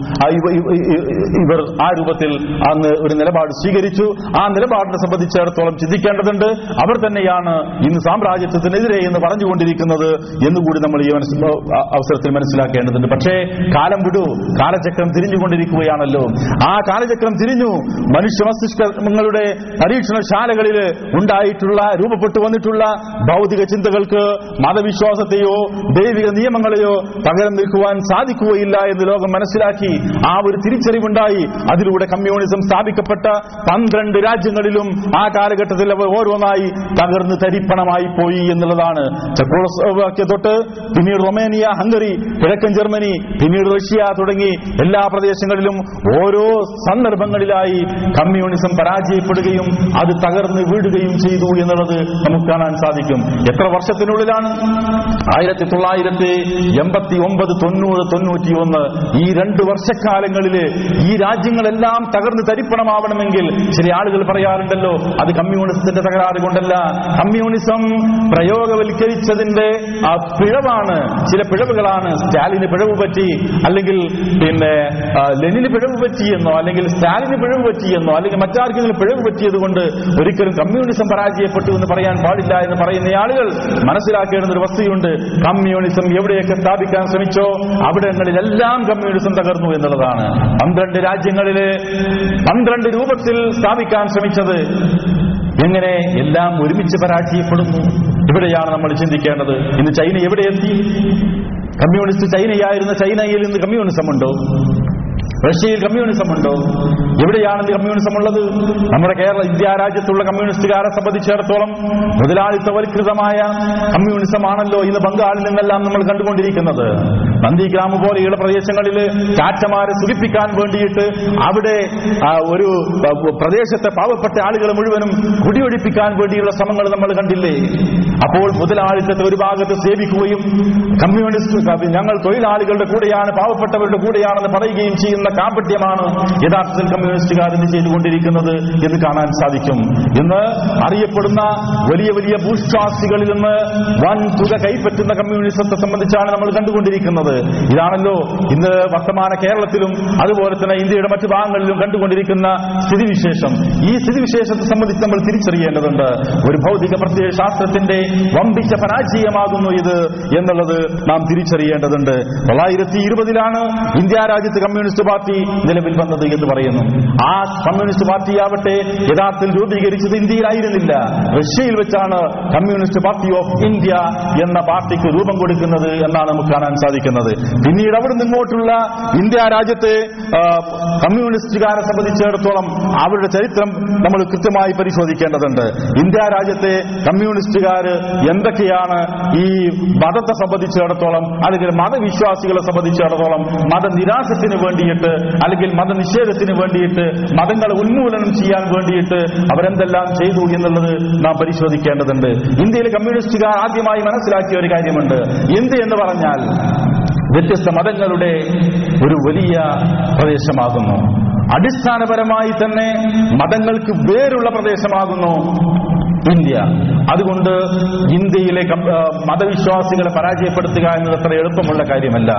ഇവർ ആ രൂപത്തിൽ അന്ന് ഒരു നിലപാട് സ്വീകരിച്ചു. ആ നിലപാടിനെ സംബന്ധിച്ചിടത്തോളം ചിന്തിക്കേണ്ടതുണ്ട്. അവർ തന്നെയാണ് ഇന്ന് സാമ്രാജ്യത്വത്തിനെതിരെ എന്ന് പറഞ്ഞുകൊണ്ടിരിക്കുന്നത് എന്നുകൂടി നമ്മൾ ഈ അവസരത്തിൽ മനസ്സിലാക്കേണ്ടതുണ്ട്. പക്ഷേ കാലം വിടൂ. കാലചക്രം തിരിഞ്ഞുകൊണ്ടിരിക്കുക സഞ്ചരിക്കുകയാണല്ലോ ആ കാലചക്രം തിരിഞ്ഞു. മനുഷ്യ മസ്തിഷ്കങ്ങളുടെ പരീക്ഷണശാലകളിൽ ഉണ്ടായിട്ടുള്ള രൂപപ്പെട്ടു വന്നിട്ടുള്ള ഭൗതിക ചിന്തകൾക്ക് മതവിശ്വാസത്തെയോ ദൈവിക നിയമങ്ങളെയോ പകരം നിൽക്കുവാൻ സാധിക്കുകയില്ല എന്ന് ലോകം മനസ്സിലാക്കി. ആ ഒരു തിരിച്ചറിവുണ്ടായി. അതിലൂടെ കമ്മ്യൂണിസം സ്ഥാപിക്കപ്പെട്ട പന്ത്രണ്ട് രാജ്യങ്ങളിലും ആ കാലഘട്ടത്തിൽ ഓരോന്നായി തകർന്ന് തരിപ്പണമായി പോയി എന്നുള്ളതാണ്. ചെക്കോസ്ലോവാക്യ തൊട്ട് പിന്നീട് റൊമേനിയ ഹംഗറി കിഴക്കൻ ജർമ്മനി പിന്നീട് റഷ്യ തുടങ്ങി എല്ലാ പ്രദേശങ്ങളിലും ഓരോ സന്ദർഭങ്ങളിലായി കമ്മ്യൂണിസം പരാജയപ്പെടുകയും അത് തകർന്ന് വീഴുകയും ചെയ്തു എന്നുള്ളത് നമുക്ക് കാണാൻ സാധിക്കും. എത്ര വർഷത്തിനുള്ളിലാണ്? ആയിരത്തി തൊള്ളായിരത്തി എൺപത്തി ഒമ്പത് തൊണ്ണൂറ് തൊണ്ണൂറ്റി ഒന്ന് ഈ രണ്ട് വർഷക്കാലങ്ങളിൽ ഈ രാജ്യങ്ങളെല്ലാം തകർന്ന് തരിപ്പണമാവണമെങ്കിൽ ചില ആളുകൾ പറയാറുണ്ടല്ലോ അത് കമ്മ്യൂണിസത്തിന്റെ തകരാറ് കൊണ്ടല്ല. കമ്മ്യൂണിസം പ്രയോഗവൽക്കരിച്ചതിന്റെ ആ പിഴവാണ്. ചില പിഴവുകളാണ്. സ്റ്റാലിന് പിഴവ് പറ്റി അല്ലെങ്കിൽ പിന്നെ ലെനിന് പിഴവ് പറ്റിയെന്നോ അല്ലെങ്കിൽ സ്റ്റാലിന് പിഴവ് പറ്റിയെന്നോ അല്ലെങ്കിൽ മറ്റാർക്കെങ്കിലും പിഴവ് പറ്റിയത് കൊണ്ട് ഒരിക്കലും കമ്മ്യൂണിസം പരാജയപ്പെട്ടു എന്ന് പറയാൻ പാടില്ല എന്ന് പറയുന്ന ആളുകൾ മനസ്സിലാക്കേണ്ട ഒരു വസ്തുതയുണ്ട് കമ്മ്യൂണിസം എവിടെയൊക്കെ സ്ഥാപിക്കാൻ ശ്രമിച്ചോ അവിടങ്ങളിലെല്ലാം കമ്മ്യൂണിസം തകർന്നു എന്നുള്ളതാണ്. പന്ത്രണ്ട് രാജ്യങ്ങളിൽ പന്ത്രണ്ട് രൂപത്തിൽ സ്ഥാപിക്കാൻ ശ്രമിച്ചത് എങ്ങനെ? എല്ലാം ഒരുമിച്ച് പരാജയപ്പെടുന്നു. ഇവിടെയാണ് നമ്മൾ ചിന്തിക്കേണ്ടത്. ഇന്ന് ചൈന എവിടെ എത്തി? കമ്മ്യൂണിസ്റ്റ് ചൈനയായിരുന്ന ചൈനയിൽ ഇന്ന് കമ്മ്യൂണിസം ഉണ്ടോ റഷ്യയിൽ കമ്മ്യൂണിസം ഉണ്ടോ? എവിടെയാണ് കമ്മ്യൂണിസം ഉള്ളത്? നമ്മുടെ കേരള ഇന്ത്യ രാജ്യത്തുള്ള കമ്മ്യൂണിസ്റ്റുകാരെ സംബന്ധിച്ചിടത്തോളം മുതലാളിത്തവൽകൃതമായ കമ്മ്യൂണിസമാണല്ലോ ഇന്ന് ബംഗാളിൽ നിന്നെല്ലാം നമ്മൾ കണ്ടുകൊണ്ടിരിക്കുന്നത്. നന്ദിഗ്രാമ പോലെയുള്ള പ്രദേശങ്ങളിൽ ചാറ്റമാരെ സുഖിപ്പിക്കാൻ വേണ്ടിയിട്ട് അവിടെ ഒരു പ്രദേശത്തെ പാവപ്പെട്ട ആളുകൾ മുഴുവനും കുടിയൊഴിപ്പിക്കാൻ വേണ്ടിയുള്ള ശ്രമങ്ങൾ നമ്മൾ കണ്ടില്ലേ? അപ്പോൾ മുതലാളിത്തത്തെ ഒരു ഭാഗത്ത് സേവിക്കുകയും കമ്മ്യൂണിസ്റ്റ് ഞങ്ങൾ തൊഴിലാളികളുടെ കൂടെയാണ് പാവപ്പെട്ടവരുടെ കൂടെയാണെന്ന് പറയുകയും ചെയ്യുന്ന കാപട്യമാണ് യഥാർത്ഥത്തിൽ കമ്മ്യൂണിസ്റ്റുകാർ ഇന്ന് ചെയ്തുകൊണ്ടിരിക്കുന്നത് എന്ന് കാണാൻ സാധിക്കും. ഇന്ന് അറിയപ്പെടുന്ന വലിയ വലിയ ഭൂഷ്വാസികളിൽ നിന്ന് വൻ തുക കൈപ്പറ്റുന്ന കമ്മ്യൂണിസത്തെ സംബന്ധിച്ചാണ് നമ്മൾ കണ്ടുകൊണ്ടിരിക്കുന്നത്. ഇതാണല്ലോ ഇന്ന് വർത്തമാന കേരളത്തിലും അതുപോലെ തന്നെ ഇന്ത്യയുടെ മറ്റു ഭാഗങ്ങളിലും കണ്ടുകൊണ്ടിരിക്കുന്ന സ്ഥിതിവിശേഷം. ഈ സ്ഥിതിവിശേഷത്തെ സംബന്ധിച്ച് നമ്മൾ തിരിച്ചറിയേണ്ടതുണ്ട്. ഒരു ഭൗതിക പ്രത്യയ ശാസ്ത്രത്തിന്റെ വമ്പിച്ച പരാജയമാകുന്നു ഇത് എന്നുള്ളത് നാം തിരിച്ചറിയേണ്ടതുണ്ട്. തൊള്ളായിരത്തി ഇരുപതിലാണ് ഇന്ത്യ രാജ്യത്ത് കമ്മ്യൂണിസ്റ്റ് പാർട്ടി നിലവിൽ വന്നത് എന്ന് പറയുന്നു. ആ കമ്മ്യൂണിസ്റ്റ് പാർട്ടിയാവട്ടെ യഥാർത്ഥത്തിൽ രൂപീകരിച്ചത് ഇന്ത്യയിലായിരുന്നില്ല. റഷ്യയിൽ വെച്ചാണ് കമ്മ്യൂണിസ്റ്റ് പാർട്ടി ഓഫ് ഇന്ത്യ എന്ന പാർട്ടിക്ക് രൂപം കൊടുക്കുന്നത് എന്നാണ് നമുക്ക് കാണാൻ സാധിക്കുന്നത്. പിന്നീട് അവിടെ നിങ്ങോട്ടുള്ള ഇന്ത്യ രാജ്യത്തെ കമ്മ്യൂണിസ്റ്റുകാരെ സംബന്ധിച്ചിടത്തോളം അവരുടെ ചരിത്രം നമ്മൾ കൃത്യമായി പരിശോധിക്കേണ്ടതുണ്ട്. ഇന്ത്യ രാജ്യത്തെ കമ്മ്യൂണിസ്റ്റുകാർ എന്തൊക്കെയാണ് ഈ മതത്തെ സംബന്ധിച്ചിടത്തോളം അല്ലെങ്കിൽ മതവിശ്വാസികളെ സംബന്ധിച്ചിടത്തോളം മതനിരാശത്തിന് വേണ്ടിയിട്ട് അല്ലെങ്കിൽ മതനിഷേധത്തിന് വേണ്ടിയിട്ട് മതങ്ങളെ ഉന്മൂലനം ചെയ്യാൻ വേണ്ടിയിട്ട് അവരെന്തെല്ലാം ചെയ്തു എന്നുള്ളത് നാം പരിശോധിക്കേണ്ടതുണ്ട്. ഇന്ത്യയിലെ കമ്മ്യൂണിസ്റ്റുകാർ ആദ്യമായി മനസ്സിലാക്കിയ ഒരു കാര്യമുണ്ട്. എന്ത് എന്ന് പറഞ്ഞാൽ വ്യത്യസ്ത മതങ്ങളുടെ ഒരു വലിയ പ്രദേശമാകുന്നു. അടിസ്ഥാനപരമായി തന്നെ മതങ്ങൾക്ക് വേറുള്ള പ്രദേശമാകുന്നു. ഇന്ത്യ. അതുകൊണ്ട് ഇന്ത്യയിലെ മതവിശ്വാസികളെ പരാജയപ്പെടുത്തുക എന്നത് അത്ര എളുപ്പമുള്ള കാര്യമല്ല.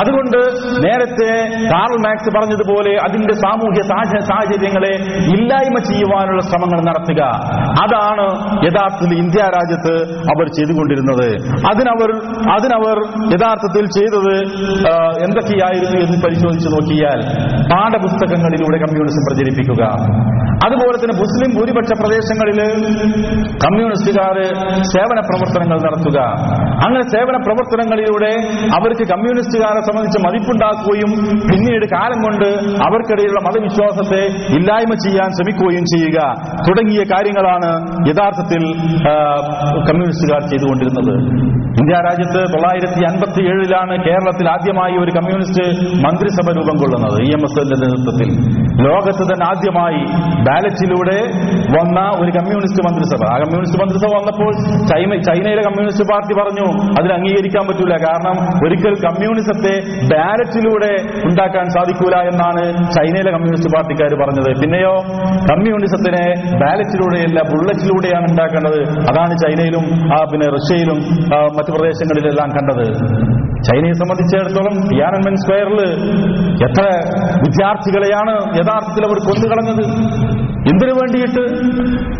അതുകൊണ്ട് നേരത്തെ കാർൾ മാക്സ് പറഞ്ഞതുപോലെ അതിന്റെ സാമൂഹ്യ സാഹചര്യങ്ങളെ ഇല്ലായ്മ ചെയ്യുവാനുള്ള ശ്രമങ്ങൾ നടത്തുക. അതാണ് യഥാർത്ഥത്തിൽ ഇന്ത്യ രാജ്യത്ത് അവർ ചെയ്തുകൊണ്ടിരുന്നത്. അതിനവർ അതിനവർ യഥാർത്ഥത്തിൽ ചെയ്തത് എന്തൊക്കെയായിരുന്നു എന്ന് പരിശോധിച്ചു നോക്കിയാൽ പാഠപുസ്തകങ്ങളിലൂടെ കമ്മ്യൂണിസം പ്രചരിപ്പിക്കുക. അതുപോലെ തന്നെ മുസ്ലിം ഭൂരിപക്ഷ പ്രദേശങ്ങളിൽ കമ്മ്യൂണിസ്റ്റുകാർ സേവന പ്രവർത്തനങ്ങൾ നടത്തുക. അങ്ങനെ സേവന പ്രവർത്തനങ്ങളിലൂടെ അവർക്ക് കമ്മ്യൂണിസ്റ്റുകാരെ സംബന്ധിച്ച് മതിപ്പുണ്ടാക്കുകയും പിന്നീട് കാലം കൊണ്ട് അവർക്കിടയിലുള്ള മതവിശ്വാസത്തെ ഇല്ലായ്മ ചെയ്യാൻ ശ്രമിക്കുകയും ചെയ്യുക തുടങ്ങിയ കാര്യങ്ങളാണ് യഥാർത്ഥത്തിൽ കമ്മ്യൂണിസ്റ്റുകാർ ചെയ്തുകൊണ്ടിരുന്നത്. ഇന്ത്യ രാജ്യത്ത് തൊള്ളായിരത്തി അൻപത്തി ഏഴിലാണ് കേരളത്തിൽ ആദ്യമായി ഒരു കമ്മ്യൂണിസ്റ്റ് മന്ത്രിസഭ രൂപം കൊള്ളുന്നത് ഇ എം എസ് എല്ലിന്റെ നേതൃത്വത്തിൽ. ലോകത്ത് തന്നെ ആദ്യമായി ബാലറ്റിലൂടെ വന്ന ഒരു കമ്മ്യൂണിസ്റ്റ് മന്ത്രിസഭ. ആ കമ്മ്യൂണിസ്റ്റ് മന്ത്രിസഭ വന്നപ്പോൾ ചൈന ചൈനയിലെ കമ്മ്യൂണിസ്റ്റ് പാർട്ടി പറഞ്ഞു അതിന് അംഗീകരിക്കാൻ പറ്റൂല. കാരണം ഒരിക്കൽ കമ്മ്യൂണിസത്തെ ബാലറ്റിലൂടെ ഉണ്ടാക്കാൻ സാധിക്കൂല എന്നാണ് ചൈനയിലെ കമ്മ്യൂണിസ്റ്റ് പാർട്ടിക്കാർ പറഞ്ഞത്. പിന്നെയോ കമ്മ്യൂണിസത്തിനെ ബാലറ്റിലൂടെയല്ല ബുള്ളറ്റിലൂടെയാണ് ഉണ്ടാക്കേണ്ടത്. അതാണ് ചൈനയിലും പിന്നെ റഷ്യയിലും മറ്റു പ്രദേശങ്ങളിലെല്ലാം കണ്ടത്. ചൈനയെ സംബന്ധിച്ചിടത്തോളം യാനൻമെൻ സ്ക്വയറിൽ എത്ര വിദ്യാർത്ഥികളെയാണ് യഥാർത്ഥത്തിൽ അവർ കൊന്നുകളഞ്ഞത്? എന്തിനു വേണ്ടിയിട്ട്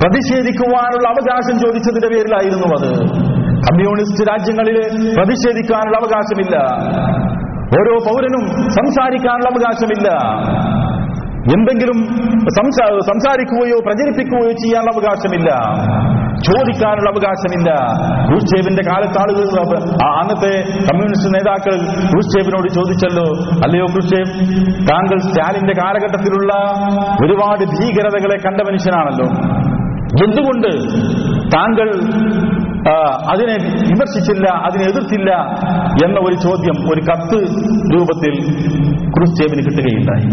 പ്രതിഷേധിക്കുവാനുള്ള അവകാശം ചോദിച്ചതിന്റെ പേരിലായിരുന്നു അത്. കമ്മ്യൂണിസ്റ്റ് രാജ്യങ്ങളിൽ പ്രതിഷേധിക്കാനുള്ള അവകാശമില്ല. ഓരോ പൗരനും സംസാരിക്കാനുള്ള അവകാശമില്ല. എന്തെങ്കിലും സംസാ- സംസാരിക്കുകയോ പ്രചരിപ്പിക്കുകയോ ചെയ്യാനുള്ള അവകാശമില്ല. ചോദിക്കാനുള്ള അവകാശമില്ല. ക്രൂസ്ചേവിന്റെ കാലത്ത് ആളുകൾ അന്നത്തെ കമ്മ്യൂണിസ്റ്റ് നേതാക്കൾ ക്രൂസ്ചേവിനോട് ചോദിച്ചല്ലോ അല്ലയോ ക്രൂസ്ചേവ് താങ്കൾ സ്റ്റാലിന്റെ കാലഘട്ടത്തിലുള്ള ഒരുപാട് ഭീകരതകളെ കണ്ട മനുഷ്യനാണല്ലോ. എന്തുകൊണ്ട് താങ്കൾ അതിനെ വിമർശിച്ചില്ല അതിനെ എതിർത്തില്ല? എന്ന ഒരു ചോദ്യം ഒരു കത്ത് രൂപത്തിൽ ക്രൂസ്ചേവിന് കിട്ടുകയുണ്ടായി.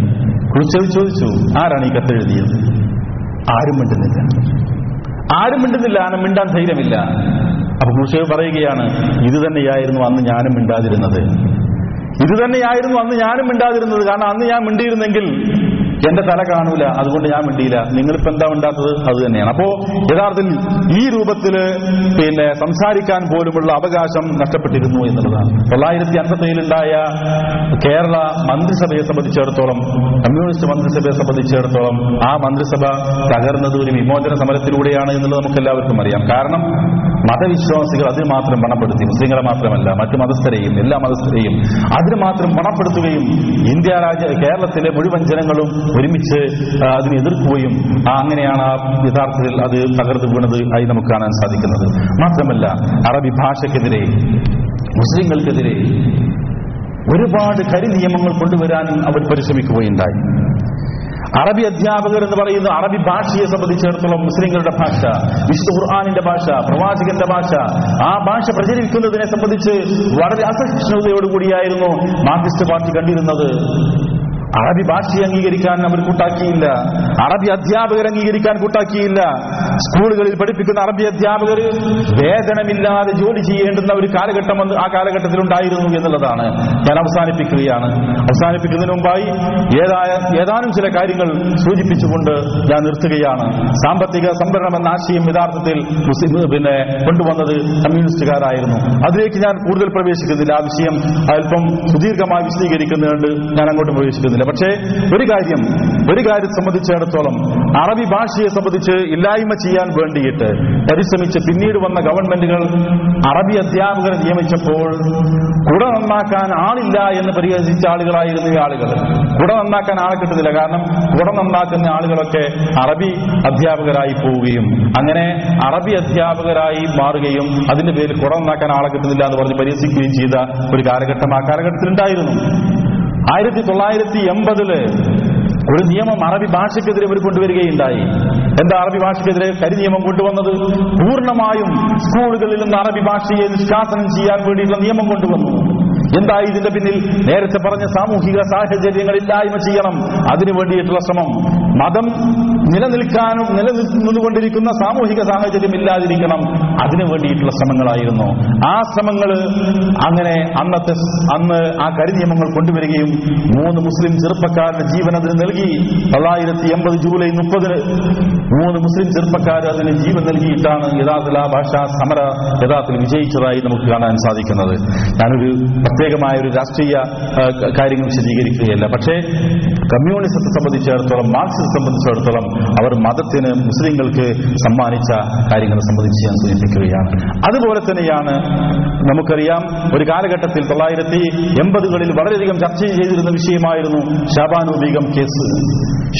ക്രൂസ്ചേവ് ചോദിച്ചു ആരാണ് ഈ കത്ത് എഴുതിയത് ആരും മിണ്ടുന്നില്ല. ആരും മിണ്ടുന്നില്ല ആന മിണ്ടാൻ ധൈര്യമില്ല. അപ്പൊ മുഷേവ് പറയുകയാണ് ഇത് തന്നെയായിരുന്നു അന്ന് ഞാനും മിണ്ടാതിരുന്നത്. ഇത് തന്നെയായിരുന്നു അന്ന് ഞാനും മിണ്ടാതിരുന്നത്. കാരണം അന്ന് ഞാൻ മിണ്ടിയിരുന്നെങ്കിൽ എന്റെ തല കാണൂല അതുകൊണ്ട് ഞാൻ മിണ്ടിയില്ല. നിങ്ങളിപ്പോ എന്താ ഉണ്ടാത്തത് അത് തന്നെയാണ്. അപ്പോ യഥാർത്ഥത്തിൽ ഈ രൂപത്തിൽ പിന്നെ സംസാരിക്കാൻ പോലുമുള്ള അവകാശം നഷ്ടപ്പെട്ടിരുന്നു എന്നുള്ളതാണ്. തൊള്ളായിരത്തി അൻപത്തേഴിലുണ്ടായ കേരള മന്ത്രിസഭയെ സംബന്ധിച്ചിടത്തോളം കമ്മ്യൂണിസ്റ്റ് മന്ത്രിസഭയെ സംബന്ധിച്ചിടത്തോളം ആ മന്ത്രിസഭ തകർന്നത് ഒരു വിമോചന സമരത്തിലൂടെയാണ് എന്നുള്ളത് നമുക്ക് എല്ലാവർക്കും അറിയാം. കാരണം മതവിശ്വാസികൾ അതിന് മാത്രം പണപ്പെടുത്തി മുസ്ലിങ്ങളെ മാത്രമല്ല മറ്റു മതസ്ഥരെയും എല്ലാ മതസ്ഥരെയും അതിന് മാത്രം പണപ്പെടുത്തുകയും ഇന്ത്യ രാജ്യ കേരളത്തിലെ മുഴുവൻ ജനങ്ങളും ഒരുമിച്ച് അതിനെ എതിർക്കുകയും അങ്ങനെയാണ് ആ യഥാർത്ഥത്തിൽ അത് തകർന്നു വീണത് ആയി നമുക്ക് കാണാൻ സാധിക്കുന്നത്. മാത്രമല്ല അറബി ഭാഷയ്ക്കെതിരെ മുസ്ലിങ്ങൾക്കെതിരെ ഒരുപാട് കരി നിയമങ്ങൾ കൊണ്ടുവരാൻ അവർ പരിശ്രമിക്കുകയുണ്ടായി. അറബി അധ്യാപകർ എന്ന് പറയുന്ന അറബി ഭാഷയെ സംബന്ധിച്ചിടത്തോളം മുസ്ലിങ്ങളുടെ ഭാഷ വിശുദ്ധ ഖുർആാനിന്റെ ഭാഷ പ്രവാചകന്റെ ഭാഷ ആ ഭാഷ പ്രചരിക്കുന്നതിനെ സംബന്ധിച്ച് വളരെ അസഹിഷ്ണുതയോടുകൂടിയായിരുന്നു മാർക്സിസ്റ്റ് പാർട്ടി കണ്ടിരുന്നത്. അറബി ഭാഷയെ അംഗീകരിക്കാൻ അവർ കൂട്ടാക്കിയില്ല. അറബി അധ്യാപകർ അംഗീകരിക്കാൻ കൂട്ടാക്കിയില്ല. സ്കൂളുകളിൽ പഠിപ്പിക്കുന്ന അറബി അധ്യാപകർ വേതനമില്ലാതെ ജോലി ചെയ്യേണ്ടുന്ന ഒരു കാലഘട്ടം ആ കാലഘട്ടത്തിൽ ഉണ്ടായിരുന്നു എന്നുള്ളതാണ്. ഞാൻ അവസാനിപ്പിക്കുകയാണ്. അവസാനിപ്പിക്കുന്നതിന് മുമ്പായി ഏതായ ഏതാനും ചില കാര്യങ്ങൾ സൂചിപ്പിച്ചുകൊണ്ട് ഞാൻ നിർത്തുകയാണ്. സാമ്പത്തിക സംവരണം എന്ന ആശയം യഥാർത്ഥത്തിൽ പിന്നെ കൊണ്ടുവന്നത് കമ്മ്യൂണിസ്റ്റുകാരായിരുന്നു. അതിലേക്ക് ഞാൻ കൂടുതൽ പ്രവേശിക്കുന്നില്ല. ആ വിഷയം അല്പം സുദീർഘമായി വിശദീകരിക്കുന്നുണ്ട് ഞാൻ അങ്ങോട്ട് പ്രവേശിക്കുന്നില്ല. പക്ഷേ ഒരു കാര്യം ഒരു കാര്യം സംബന്ധിച്ചിടത്തോളം അറബി ഭാഷയെ സംബന്ധിച്ച് ഇല്ലായ്മ ചെയ്യാൻ വേണ്ടിയിട്ട് പരിശ്രമിച്ച് പിന്നീട് വന്ന ഗവൺമെന്റുകൾ അറബി അധ്യാപകരെ നിയമിച്ചപ്പോൾ കുട നന്നാക്കാൻ ആളില്ല എന്ന് പരിഹസിച്ച ആളുകളായിരുന്നു ഈ ആളുകൾ. കുട നന്നാക്കാൻ ആളെ കിട്ടുന്നില്ല. കാരണം കുട നന്നാക്കുന്ന ആളുകളൊക്കെ അറബി അധ്യാപകരായി പോവുകയും അങ്ങനെ അറബി അധ്യാപകരായി മാറുകയും അതിന്റെ പേരിൽ കുട നന്നാക്കാൻ ആളെ കിട്ടുന്നില്ല എന്ന് പറഞ്ഞ് പരിഹസിക്കുകയും ചെയ്ത ഒരു കാലഘട്ടം ആ കാലഘട്ടത്തിൽ ഉണ്ടായിരുന്നു ആയിരത്തി തൊള്ളായിരത്തി എൺപതിൽ ഒരു നിയമം അറബി ഭാഷയ്ക്കെതിരെ ഇവർ കൊണ്ടുവരികയുണ്ടായി. എന്താ അറബി ഭാഷയ്ക്കെതിരെ കരി നിയമം കൊണ്ടുവന്നത്? പൂർണമായും സ്കൂളുകളിൽ നിന്ന് അറബി ഭാഷയെ നിഷ്കാസനം ചെയ്യാൻ വേണ്ടിയിട്ടുള്ള നിയമം കൊണ്ടുവന്നു. എന്തായി ഇതിന്റെ പിന്നിൽ? നേരത്തെ പറഞ്ഞ സാമൂഹിക സാഹചര്യങ്ങൾ ഇല്ലായ്മ ചെയ്യണം. അതിനു വേണ്ടിയിട്ടുള്ള ശ്രമം. മതം നിലനിൽക്കാനും നിലനിന്നുകൊണ്ടിരിക്കുന്ന സാമൂഹിക സാഹചര്യം ഇല്ലാതിരിക്കണം. അതിനു വേണ്ടിയിട്ടുള്ള ശ്രമങ്ങളായിരുന്നു. ആ ശ്രമങ്ങൾ അങ്ങനെ അന്നത്തെ അന്ന് ആ കരിനിയമങ്ങൾ കൊണ്ടുവരികയും മൂന്ന് മുസ്ലിം ചെറുപ്പക്കാരുടെ ജീവൻ അതിന് നൽകി. തൊള്ളായിരത്തി എൺപത് ജൂലൈ മുപ്പതിന് മൂന്ന് മുസ്ലിം ചെറുപ്പക്കാർ അതിന് ജീവൻ നൽകിയിട്ടാണ് യഥാർത്ഥത്തിൽ ആ ഭാഷാ സമര യഥാർത്ഥത്തിൽ വിജയിച്ചതായി നമുക്ക് കാണാൻ സാധിക്കുന്നത്. ഞാനൊരു പ്രത്യേകമായ ഒരു രാഷ്ട്രീയ കാര്യങ്ങൾ വിശദീകരിക്കുകയല്ല. പക്ഷേ കമ്മ്യൂണിസത്തെ സംബന്ധിച്ചിടത്തോളം മാർക്സിസത്തെ സംബന്ധിച്ചിടത്തോളം അവർ മതത്തിന് മുസ്ലിങ്ങൾക്ക് സമ്മാനിച്ച കാര്യങ്ങളെ സംബന്ധിച്ച് ഞാൻ സൂചിപ്പിക്കുകയാണ്. അതുപോലെ തന്നെയാണ് നമുക്കറിയാം ഒരു കാലഘട്ടത്തിൽ തൊള്ളായിരത്തി എൺപതുകളിൽ വളരെയധികം ചർച്ച ചെയ്തിരുന്ന വിഷയമായിരുന്നു ഷാബാനു ബീഗം കേസ്.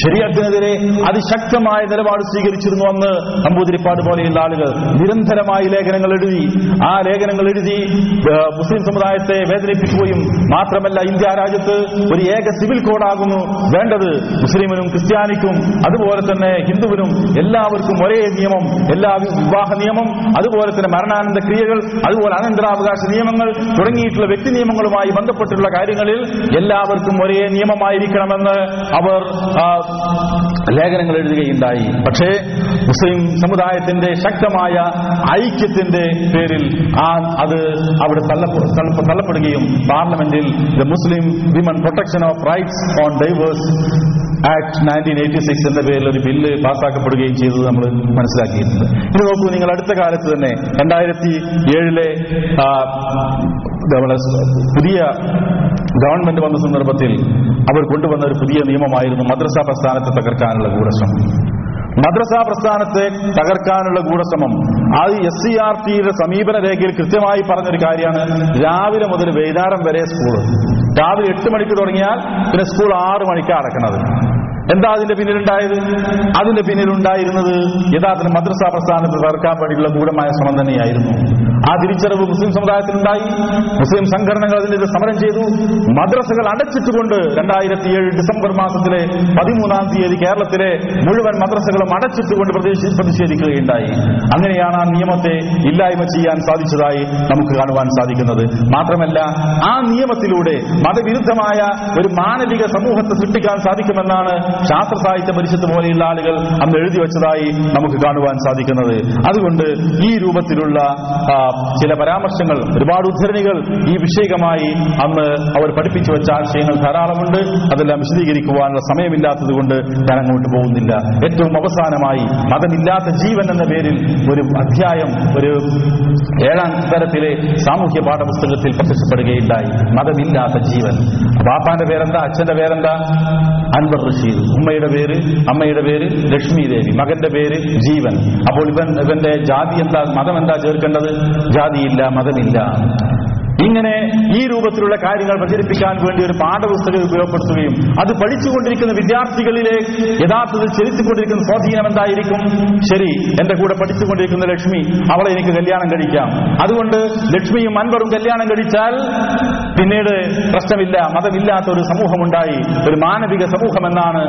ശരീരത്തിനെതിരെ അതിശക്തമായ നിലപാട് സ്വീകരിച്ചിരുന്നു അന്ന് നമ്പൂതിരിപ്പാട് പോലെയുള്ള ആളുകൾ നിരന്തരമായി ലേഖനങ്ങൾ എഴുതി ആ ലേഖനങ്ങൾ എഴുതി മുസ്ലിം സമുദായത്തെ വേദനിപ്പിക്കുകയും മാത്രമല്ല ഇന്ത്യ രാജ്യത്ത് ഒരു ഏക സിവിൽ കോഡാകുന്നു. വേണ്ടത് മുസ്ലിമിനും ക്രിസ്ത്യാനിക്കും അതുപോലെ തന്നെ ഹിന്ദുവിനും എല്ലാവർക്കും ഒരേ നിയമം എല്ലാ വിവാഹ നിയമം അതുപോലെ തന്നെ മരണാനന്ദ ക്രിയകൾ അതുപോലെ അനന്തരാവകാശ നിയമങ്ങൾ തുടങ്ങിയിട്ടുള്ള വ്യക്തി നിയമങ്ങളുമായി ബന്ധപ്പെട്ടുള്ള കാര്യങ്ങളിൽ എല്ലാവർക്കും ഒരേ നിയമമായിരിക്കണമെന്ന് അവർ ലേഖനങ്ങൾ എഴുതുകയുണ്ടായി. പക്ഷേ മുസ്ലിം സമുദായത്തിന്റെ ശക്തമായ ഐക്യത്തിന്റെ പേരിൽ ആ അത് അവിടെ തള്ളപ്പെ- തള്ളപ്പെ- തള്ളപ്പെടുകയും പാർലമെന്റിൽ the Muslim women protection of rights on divorce act nineteen eighty six എന്ന പേരിൽ ഒരു ബില്ല് പാസ്സാക്കപ്പെടുകയും ചെയ്തത് നമ്മൾ മനസ്സിലാക്കിയിട്ടുണ്ട്. ഇത് നോക്കൂ നിങ്ങൾ അടുത്ത കാലത്ത് തന്നെ രണ്ടായിരത്തി ഏഴിലെ പുതിയ ഗവൺമെന്റ് വന്ന സന്ദർഭത്തിൽ അവർ കൊണ്ടുവന്ന ഒരു പുതിയ നിയമമായിരുന്നു മദ്രസ പ്രസ്ഥാനത്തെ തകർക്കാനുള്ള ഗൂഢശ്രമം. മദ്രസ പ്രസ്ഥാനത്തെ തകർക്കാനുള്ള ഗൂഢശ്രമം അത് എസ് സി ആർ ടിയുടെ സമീപന രേഖയിൽ കൃത്യമായി പറഞ്ഞൊരു കാര്യമാണ്. രാവിലെ മുതൽ വൈകുന്നേരം വരെ സ്കൂൾ രാവിലെ എട്ട് മണിക്ക് തുടങ്ങിയാൽ പിന്നെ സ്കൂൾ ആറ് മണിക്ക് അടക്കുന്നത് എന്താ അതിന്റെ പിന്നിലുണ്ടായത്? അതിന്റെ പിന്നിലുണ്ടായിരുന്നത് യഥാർത്ഥത്തിൽ മദ്രസ പ്രസ്ഥാനത്ത് തകർക്കാൻ വേണ്ടിയുള്ള ഗൂഢമായ ശ്രമം തന്നെയായിരുന്നു. ആ തിരിച്ചറിവ് മുസ്ലിം സമുദായത്തിലുണ്ടായി. മുസ്ലിം സംഘടനകൾ അതിനെതിരെ സമരം ചെയ്തു. മദ്രസകൾ അടച്ചിട്ടുകൊണ്ട് രണ്ടായിരത്തി ഏഴ് ഡിസംബർ മാസത്തിലെ പതിമൂന്നാം തീയതി കേരളത്തിലെ മുഴുവൻ മദ്രസകളും അടച്ചിട്ടുകൊണ്ട് പ്രതിഷേ- പ്രതിഷേധിക്കുകയുണ്ടായി. അങ്ങനെയാണ് ആ നിയമത്തെ ഇല്ലായ്മ ചെയ്യാൻ സാധിച്ചതായി നമുക്ക് കാണുവാൻ സാധിക്കുന്നത്. മാത്രമല്ല ആ നിയമത്തിലൂടെ മതവിരുദ്ധമായ ഒരു മാനവിക സമൂഹത്തെ സൃഷ്ടിക്കാൻ സാധിക്കുമെന്നാണ് ശാസ്ത്ര സാഹിത്യ പരിഷത്ത് പോലെയുള്ള ആളുകൾ അന്ന് എഴുതി വെച്ചതായി നമുക്ക് കാണുവാൻ സാധിക്കുന്നത്. അതുകൊണ്ട് ഈ രൂപത്തിലുള്ള ചില പരാമർശങ്ങൾ ഒരുപാട് ഉദ്ധരണികൾ ഈ വിഷയകമായി അന്ന് അവർ പഠിപ്പിച്ചു വെച്ച ആശയങ്ങൾ ധാരാളമുണ്ട്. അതെല്ലാം വിശദീകരിക്കുവാനുള്ള സമയമില്ലാത്തത് കൊണ്ട് ഞാൻ അങ്ങോട്ട് പോകുന്നില്ല. ഏറ്റവും അവസാനമായി മതമില്ലാത്ത ജീവൻ എന്ന പേരിൽ ഒരു അധ്യായം ഒരു ഏഴാം തരത്തിലെ സാമൂഹ്യ പാഠപുസ്തകത്തിൽ പ്രത്യക്ഷപ്പെടുകയുണ്ടായി. മതമില്ലാത്ത ജീവൻ. ബാപ്പാന്റെ പേരെന്താ? അച്ഛന്റെ പേരെന്താ? അൻവർ റഷീദ്. ഉമ്മയുടെ പേര് അമ്മയുടെ പേര് ലക്ഷ്മി ദേവി. മകന്റെ പേര് ജീവൻ. അപ്പോൾ ഇവൻ ഇവന്റെ ജാതി എന്താ മതം എന്താ ചേർക്കേണ്ടത്? ജാതിയില്ല മതമില്ല. ഇങ്ങനെ ഈ രൂപത്തിലുള്ള കാര്യങ്ങൾ പ്രചരിപ്പിക്കാൻ വേണ്ടി ഒരു പാഠപുസ്തകം ഉപയോഗപ്പെടുത്തുകയും അത് പഠിച്ചുകൊണ്ടിരിക്കുന്ന വിദ്യാർത്ഥികളിലെ യഥാർത്ഥത്തിൽ ചെലുത്തിക്കൊണ്ടിരിക്കുന്ന സ്വാധീനം എന്തായിരിക്കും? ശരി എന്റെ കൂടെ പഠിച്ചുകൊണ്ടിരിക്കുന്ന ലക്ഷ്മി അവളെ എനിക്ക് കല്യാണം കഴിക്കാം. അതുകൊണ്ട് ലക്ഷ്മിയും അൻവറും കല്യാണം കഴിച്ചാൽ പിന്നീട് പ്രശ്നമില്ല മതമില്ലാത്ത ഒരു സമൂഹമുണ്ടായി. ഒരു മാനവിക സമൂഹം എന്നാണ്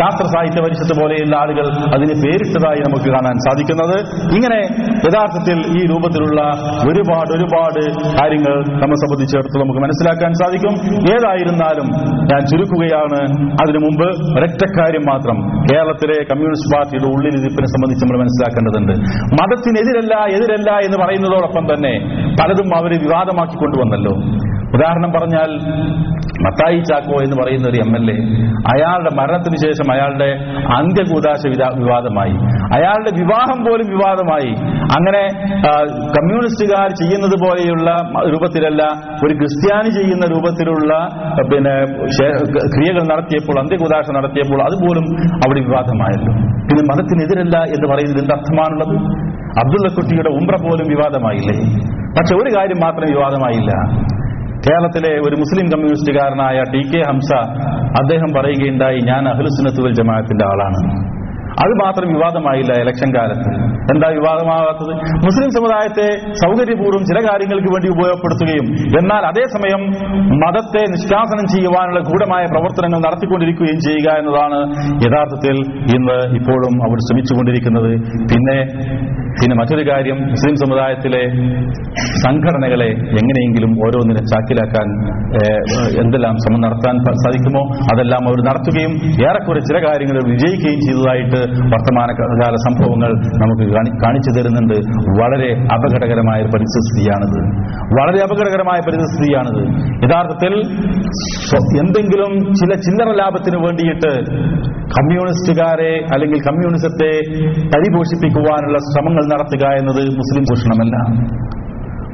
ശാസ്ത്ര സാഹിത്യ പരിഷത്ത് പോലെയുള്ള ആളുകൾ അതിന് പേരിട്ടതായി നമുക്ക് കാണാൻ സാധിക്കുന്നത്. ഇങ്ങനെ യഥാർത്ഥത്തിൽ ഈ രൂപത്തിലുള്ള ഒരുപാട് ഒരുപാട് കാര്യങ്ങൾ നമ്മെ സംബന്ധിച്ചിടത്തോളം നമുക്ക് മനസ്സിലാക്കാൻ സാധിക്കും. ഏതായിരുന്നാലും ഞാൻ ചുരുക്കുകയാണ്. അതിനു മുമ്പ് ഒരറ്റക്കാര്യം മാത്രം. കേരളത്തിലെ കമ്മ്യൂണിസ്റ്റ് പാർട്ടിയുടെ ഉള്ളിലിരിപ്പിനെ സംബന്ധിച്ച് നമ്മൾ മനസ്സിലാക്കേണ്ടതുണ്ട്. മതത്തിനെതിരല്ല എതിരല്ല എന്ന് പറയുന്നതോടൊപ്പം തന്നെ പലതും അവർ വിവാദമാക്കി കൊണ്ടുവന്നല്ലോ. ഉദാഹരണം പറഞ്ഞാൽ മത്തായി ചാക്കോ എന്ന് പറയുന്ന ഒരു എം എൽ എ അയാളുടെ മരണത്തിന് ശേഷം അയാളുടെ അന്ത്യകൂതാശ വിവാദമായി. അയാളുടെ വിവാഹം പോലും വിവാദമായി. അങ്ങനെ കമ്മ്യൂണിസ്റ്റുകാർ ചെയ്യുന്നത് പോലെയുള്ള രൂപത്തിലല്ല ഒരു ക്രിസ്ത്യാനി ചെയ്യുന്ന രൂപത്തിലുള്ള പിന്നെ ക്രിയകൾ നടത്തിയപ്പോൾ അന്ത്യകൂതാശ നടത്തിയപ്പോൾ അതുപോലും അവിടെ വിവാദമായല്ലോ. പിന്നെ മതത്തിനെതിരല്ല എന്ന് പറയുന്നത് എന്ത് അർത്ഥമാണുള്ളത്? അബ്ദുള്ളക്കുട്ടിയുടെ ഉംറ പോലും വിവാദമായില്ലേ? പക്ഷെ ഒരു കാര്യം മാത്രം വിവാദമായില്ല. കേരളത്തിലെ ഒരു മുസ്ലിം കമ്മ്യൂണിസ്റ്റുകാരനായ ടി കെ ഹംസ അദ്ദേഹം പറയുകയുണ്ടായി ഞാൻ അഹ്ലുസുനത്തുവൽ ജമാഅത്തിന്റെ ആളാണ്. അത് മാത്രം വിവാദമായില്ല ഇലക്ഷൻ കാലത്ത്. എന്താ വിവാദമാകാത്തത് മുസ്ലിം സമുദായത്തെ സൗകര്യപൂർവം ചില കാര്യങ്ങൾക്ക് വേണ്ടി ഉപയോഗപ്പെടുത്തുകയും എന്നാൽ അതേസമയം മതത്തെ നിഷ്കാസനം ചെയ്യുവാനുള്ള ഗൂഢമായ പ്രവർത്തനങ്ങൾ നടത്തിക്കൊണ്ടിരിക്കുകയും ചെയ്യുക എന്നതാണ് യഥാർത്ഥത്തിൽ ഇന്ന് ഇപ്പോഴും അവർ ശ്രമിച്ചുകൊണ്ടിരിക്കുന്നത്. പിന്നെ പിന്നെ മറ്റൊരു കാര്യം മുസ്ലിം സമുദായത്തിലെ സംഘടനകളെ എങ്ങനെയെങ്കിലും ഓരോന്നിനെ ചാക്കിലാക്കാൻ എന്തെല്ലാം ശ്രമം നടത്താൻ സാധിക്കുമോ അതെല്ലാം അവർ നടത്തുകയും ഏറെക്കുറെ ചില കാര്യങ്ങൾ വിജയിക്കുകയും ചെയ്തതായിട്ട് വർത്തമാനകാല സംഭവങ്ങൾ നമുക്ക് കാണിച്ചു തരുന്നുണ്ട്. വളരെ അപകടകരമായ പരിസ്ഥിതിയാണിത് വളരെ അപകടകരമായ പരിസ്ഥിതിയാണിത് യഥാർത്ഥത്തിൽ എന്തെങ്കിലും ചില ചില്ലറ ലാഭത്തിന് വേണ്ടിയിട്ട് കമ്മ്യൂണിസ്റ്റുകാരെ അല്ലെങ്കിൽ കമ്മ്യൂണിസത്തെ പരിപോഷിപ്പിക്കുവാനുള്ള ശ്രമങ്ങൾ നടത്തുക എന്നത് മുസ്ലിം ഭൂഷണമല്ല.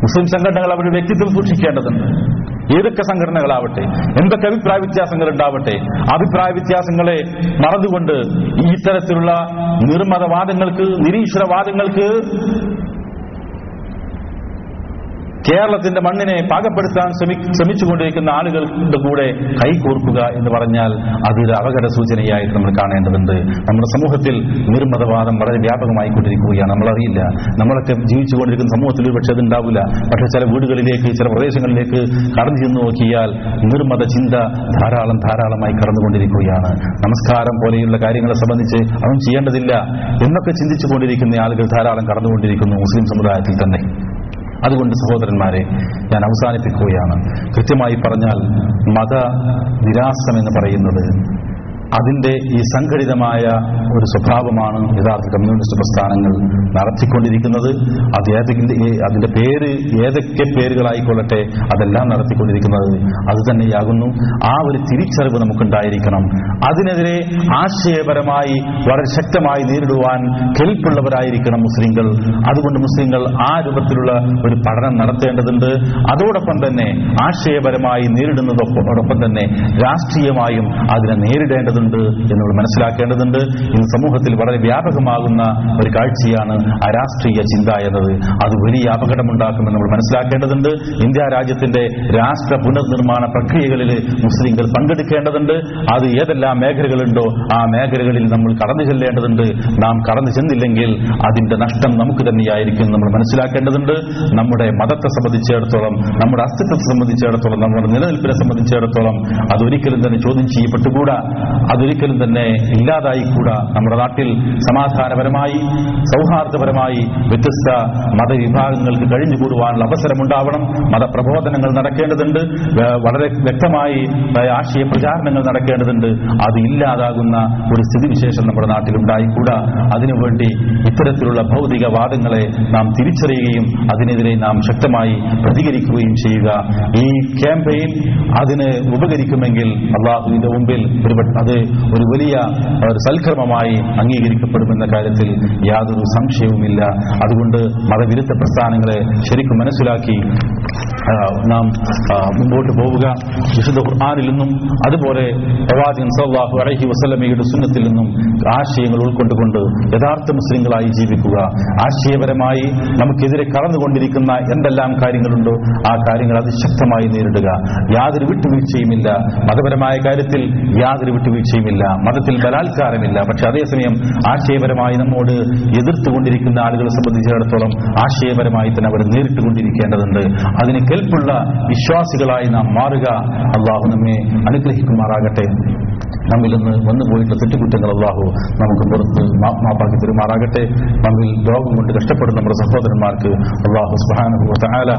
മുസ്ലിം സംഘടനകൾ അവരുടെ വ്യക്തിത്വം സൂക്ഷിക്കേണ്ടതുണ്ട്. ഏതൊക്കെ സംഘടനകളാവട്ടെ എന്തൊക്കെ അഭിപ്രായ വ്യത്യാസങ്ങൾ ഉണ്ടാവട്ടെ അഭിപ്രായ വ്യത്യാസങ്ങളെ മറന്നുകൊണ്ട് ഈ ഇത്തരത്തിലുള്ള നിർമ്മതവാദങ്ങൾക്ക് നിരീശ്വരവാദങ്ങൾക്ക് കേരളത്തിന്റെ മണ്ണിനെ പാകപ്പെടുത്താൻ ശ്രമി ശ്രമിച്ചുകൊണ്ടിരിക്കുന്ന ആളുകളുടെ കൂടെ കൈകോർക്കുക എന്ന് പറഞ്ഞാൽ അതൊരു അപകട സൂചനയായിട്ട് നമ്മൾ കാണേണ്ടതുണ്ട്. നമ്മുടെ സമൂഹത്തിൽ നിർമ്മതവാദം വളരെ വ്യാപകമായി കൊണ്ടിരിക്കുകയാണ് നമ്മളറിയില്ല. നമ്മളൊക്കെ ജീവിച്ചുകൊണ്ടിരിക്കുന്ന സമൂഹത്തിൽ പക്ഷേ അതുണ്ടാവില്ല. പക്ഷേ ചില വീടുകളിലേക്ക് ചില പ്രദേശങ്ങളിലേക്ക് കടന്നു ചെന്ന് നോക്കിയാൽ നിർമ്മത ചിന്ത ധാരാളം ധാരാളമായി കടന്നുകൊണ്ടിരിക്കുകയാണ്. നമസ്കാരം പോലെയുള്ള കാര്യങ്ങളെ സംബന്ധിച്ച് അതും ചെയ്യേണ്ടതില്ല എന്നൊക്കെ ചിന്തിച്ചു കൊണ്ടിരിക്കുന്ന ആളുകൾ ധാരാളം കടന്നുകൊണ്ടിരിക്കുന്നു മുസ്ലിം സമുദായത്തിൽ തന്നെ. അതുകൊണ്ട് സഹോദരന്മാരെ ഞാൻ അവസാനിപ്പിക്കുകയാണ്. കൃത്യമായി പറഞ്ഞാൽ മത നിരാസം എന്ന് പറയുന്നത് അതിന്റെ ഈ സംഘടിതമായ ഒരു സ്വഭാവമാണ് യഥാർത്ഥ കമ്മ്യൂണിസ്റ്റ് പ്രസ്ഥാനങ്ങൾ നടത്തിക്കൊണ്ടിരിക്കുന്നത്. അത് ഏതെങ്കിലും അതിന്റെ പേര് ഏതൊക്കെ പേരുകളായിക്കൊള്ളട്ടെ അതെല്ലാം നടത്തിക്കൊണ്ടിരിക്കുന്നത്. അത് തന്നെയാകുന്നു. ആ ഒരു തിരിച്ചറിവ് നമുക്കുണ്ടായിരിക്കണം. അതിനെതിരെ ആശയപരമായി വളരെ ശക്തമായി നേരിടുവാൻ കെൽപ്പുള്ളവരായിരിക്കണം മുസ്ലിങ്ങൾ അതുകൊണ്ട് മുസ്ലിങ്ങൾ ആ രൂപത്തിലുള്ള ഒരു പഠനം നടത്തേണ്ടതുണ്ട്. അതോടൊപ്പം തന്നെ ആശയപരമായി നേരിടുന്നതോടൊപ്പം തന്നെ രാഷ്ട്രീയമായും അതിനെ നേരിടേണ്ടതുണ്ട്. ചെയ്യേണ്ടതുണ്ട് എന്ന് മനസ്സിലാക്കേണ്ടതുണ്ട്. ഇന്ന് സമൂഹത്തിൽ വളരെ വ്യാപകമാകുന്ന ഒരു കാഴ്ചയാണ് അരാഷ്ട്രീയ ചിന്ത എന്നത്. അത് വലിയ അപകടമുണ്ടാക്കുമെന്ന് നമ്മൾ മനസ്സിലാക്കേണ്ടതുണ്ട്. ഇന്ത്യ രാജ്യത്തിന്റെ രാഷ്ട്ര പുനർനിർമ്മാണ പ്രക്രിയകളിൽ മുസ്ലിങ്ങൾ പങ്കെടുക്കേണ്ടതുണ്ട്. അത് ഏതെല്ലാം മേഖലകളുണ്ടോ ആ മേഖലകളിൽ നമ്മൾ കടന്നു ചെല്ലേണ്ടതുണ്ട്. നാം കടന്നു ചെന്നില്ലെങ്കിൽ അതിന്റെ നഷ്ടം നമുക്ക് തന്നെയായിരിക്കും നമ്മൾ മനസ്സിലാക്കേണ്ടതുണ്ട്. നമ്മുടെ മതത്തെ സംബന്ധിച്ചിടത്തോളം നമ്മുടെ അസ്തിത്വത്തെ സംബന്ധിച്ചിടത്തോളം നമ്മുടെ നിലനിൽപ്പിനെ സംബന്ധിച്ചിടത്തോളം അതൊരിക്കലും തന്നെ ചോദ്യം ചെയ്യപ്പെട്ടുകൂടാ. അതൊരിക്കലും തന്നെ ഇല്ലാതായിക്കൂടാ. നമ്മുടെ നാട്ടിൽ സമാധാനപരമായി സൗഹാർദ്ദപരമായി വ്യത്യസ്ത മതവിഭാഗങ്ങൾക്ക് കഴിഞ്ഞുകൂടുവാനുള്ള അവസരമുണ്ടാവണം. മതപ്രബോധനങ്ങൾ നടക്കേണ്ടതുണ്ട്. വളരെ വ്യക്തമായി ആശയ പ്രചാരണങ്ങൾ നടക്കേണ്ടതുണ്ട്. അത് ഇല്ലാതാകുന്ന ഒരു സ്ഥിതിവിശേഷം നമ്മുടെ നാട്ടിലുണ്ടായിക്കൂടാ. അതിനുവേണ്ടി ഇത്തരത്തിലുള്ള ഭൗതികവാദങ്ങളെ നാം തിരിച്ചറിയുകയും അതിനെതിരെ നാം ശക്തമായി പ്രതികരിക്കുകയും ചെയ്യുക. ഈ ക്യാമ്പയിൻ അതിന് ഉപകരിക്കുമെങ്കിൽ അള്ളാഹുവിന്റെ മുമ്പിൽ ഒരു അത് ഒരു വലിയ ഒരു സൽക്രമമായി അംഗീകരിക്കപ്പെടുമെന്ന കാര്യത്തിൽ യാതൊരു സംശയവുമില്ല. അതുകൊണ്ട് മതവിരുദ്ധ പ്രസ്ഥാനങ്ങളെ ശരിക്കും മനസ്സിലാക്കി നാം മുമ്പോട്ട് പോവുക. വിശുദ്ധ ഖുർആാനിൽ നിന്നും അതുപോലെ പ്രവാചകൻ സല്ലല്ലാഹു അലൈഹി വസല്ലമയുടെ സുന്നത്തിൽ നിന്നും ആശയങ്ങൾ ഉൾക്കൊണ്ടുകൊണ്ട് യഥാർത്ഥ മുസ്ലിങ്ങളായി ജീവിക്കുക. ആശയപരമായി നമുക്കെതിരെ കടന്നുകൊണ്ടിരിക്കുന്ന എന്തെല്ലാം കാര്യങ്ങളുണ്ടോ ആ കാര്യങ്ങൾ അതിശക്തമായി നേരിടുക. യാതൊരു വിട്ടുവീഴ്ചയുമില്ല. മതപരമായ കാര്യത്തിൽ യാതൊരു വിട്ടുവീഴ്ചയുമില്ല മതത്തിൽ ബലാത്കാരമില്ല. പക്ഷെ അതേസമയം ആശയപരമായി നമ്മോട് എതിർത്തുകൊണ്ടിരിക്കുന്ന ആളുകളെ സംബന്ധിച്ചിടത്തോളം ആശയപരമായി തന്നെ അവർ നേരിട്ടുകൊണ്ടിരിക്കേണ്ടതുണ്ട് അതിന് കെൽപ്പുള്ള വിശ്വാസികളായി നാം മാറുക. അള്ളാഹു നമ്മെ അനുഗ്രഹിക്കുമാറാകട്ടെ. നമ്മിൽ നിന്ന് വന്നുപോയിട്ടുള്ള തെറ്റുകുറ്റങ്ങൾ അള്ളാഹു നമുക്ക് പുറത്ത് മാപ്പാക്കി തരുമാറാകട്ടെ. നമ്മിൽ രോഗം കൊണ്ട് കഷ്ടപ്പെടുന്ന നമ്മുടെ സഹോദരന്മാർക്ക് അള്ളാഹു സുബാനുഭവ താല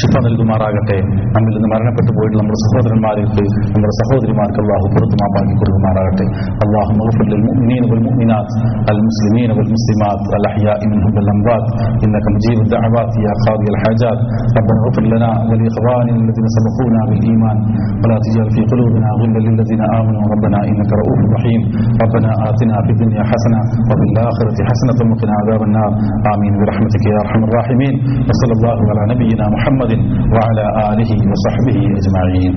ശിഫ നൽകുമാറാകട്ടെ. നമ്മിൽ നിന്ന് മരണപ്പെട്ടു പോയിട്ടുള്ള നമ്മുടെ സഹോദരന്മാർക്ക് നമ്മുടെ സഹോദരിമാർക്ക് അള്ളാഹു പുറത്ത് മാപ്പാക്കി مرارته اللهم اغفر للمؤمنين والمؤمنات المسلمين والمسلمات الأحياء منهم والأموات. إنك مجيب الدعوات يا قاضي الحاجات. ربنا اغفر لنا ولإخواننا الذين سبقونا بالإيمان. ولا تجعل في قلوبنا غلا للذين آمنوا. ربنا إنك رؤوف رحيم. ربنا آتنا في الدنيا حسنة وفي الآخرة حسنة وقنا عذاب النار. آمين. برحمتك يا أرحم الراحمين. وصلى الله على نبينا محمد وعلى آله وصحبه أجمعين.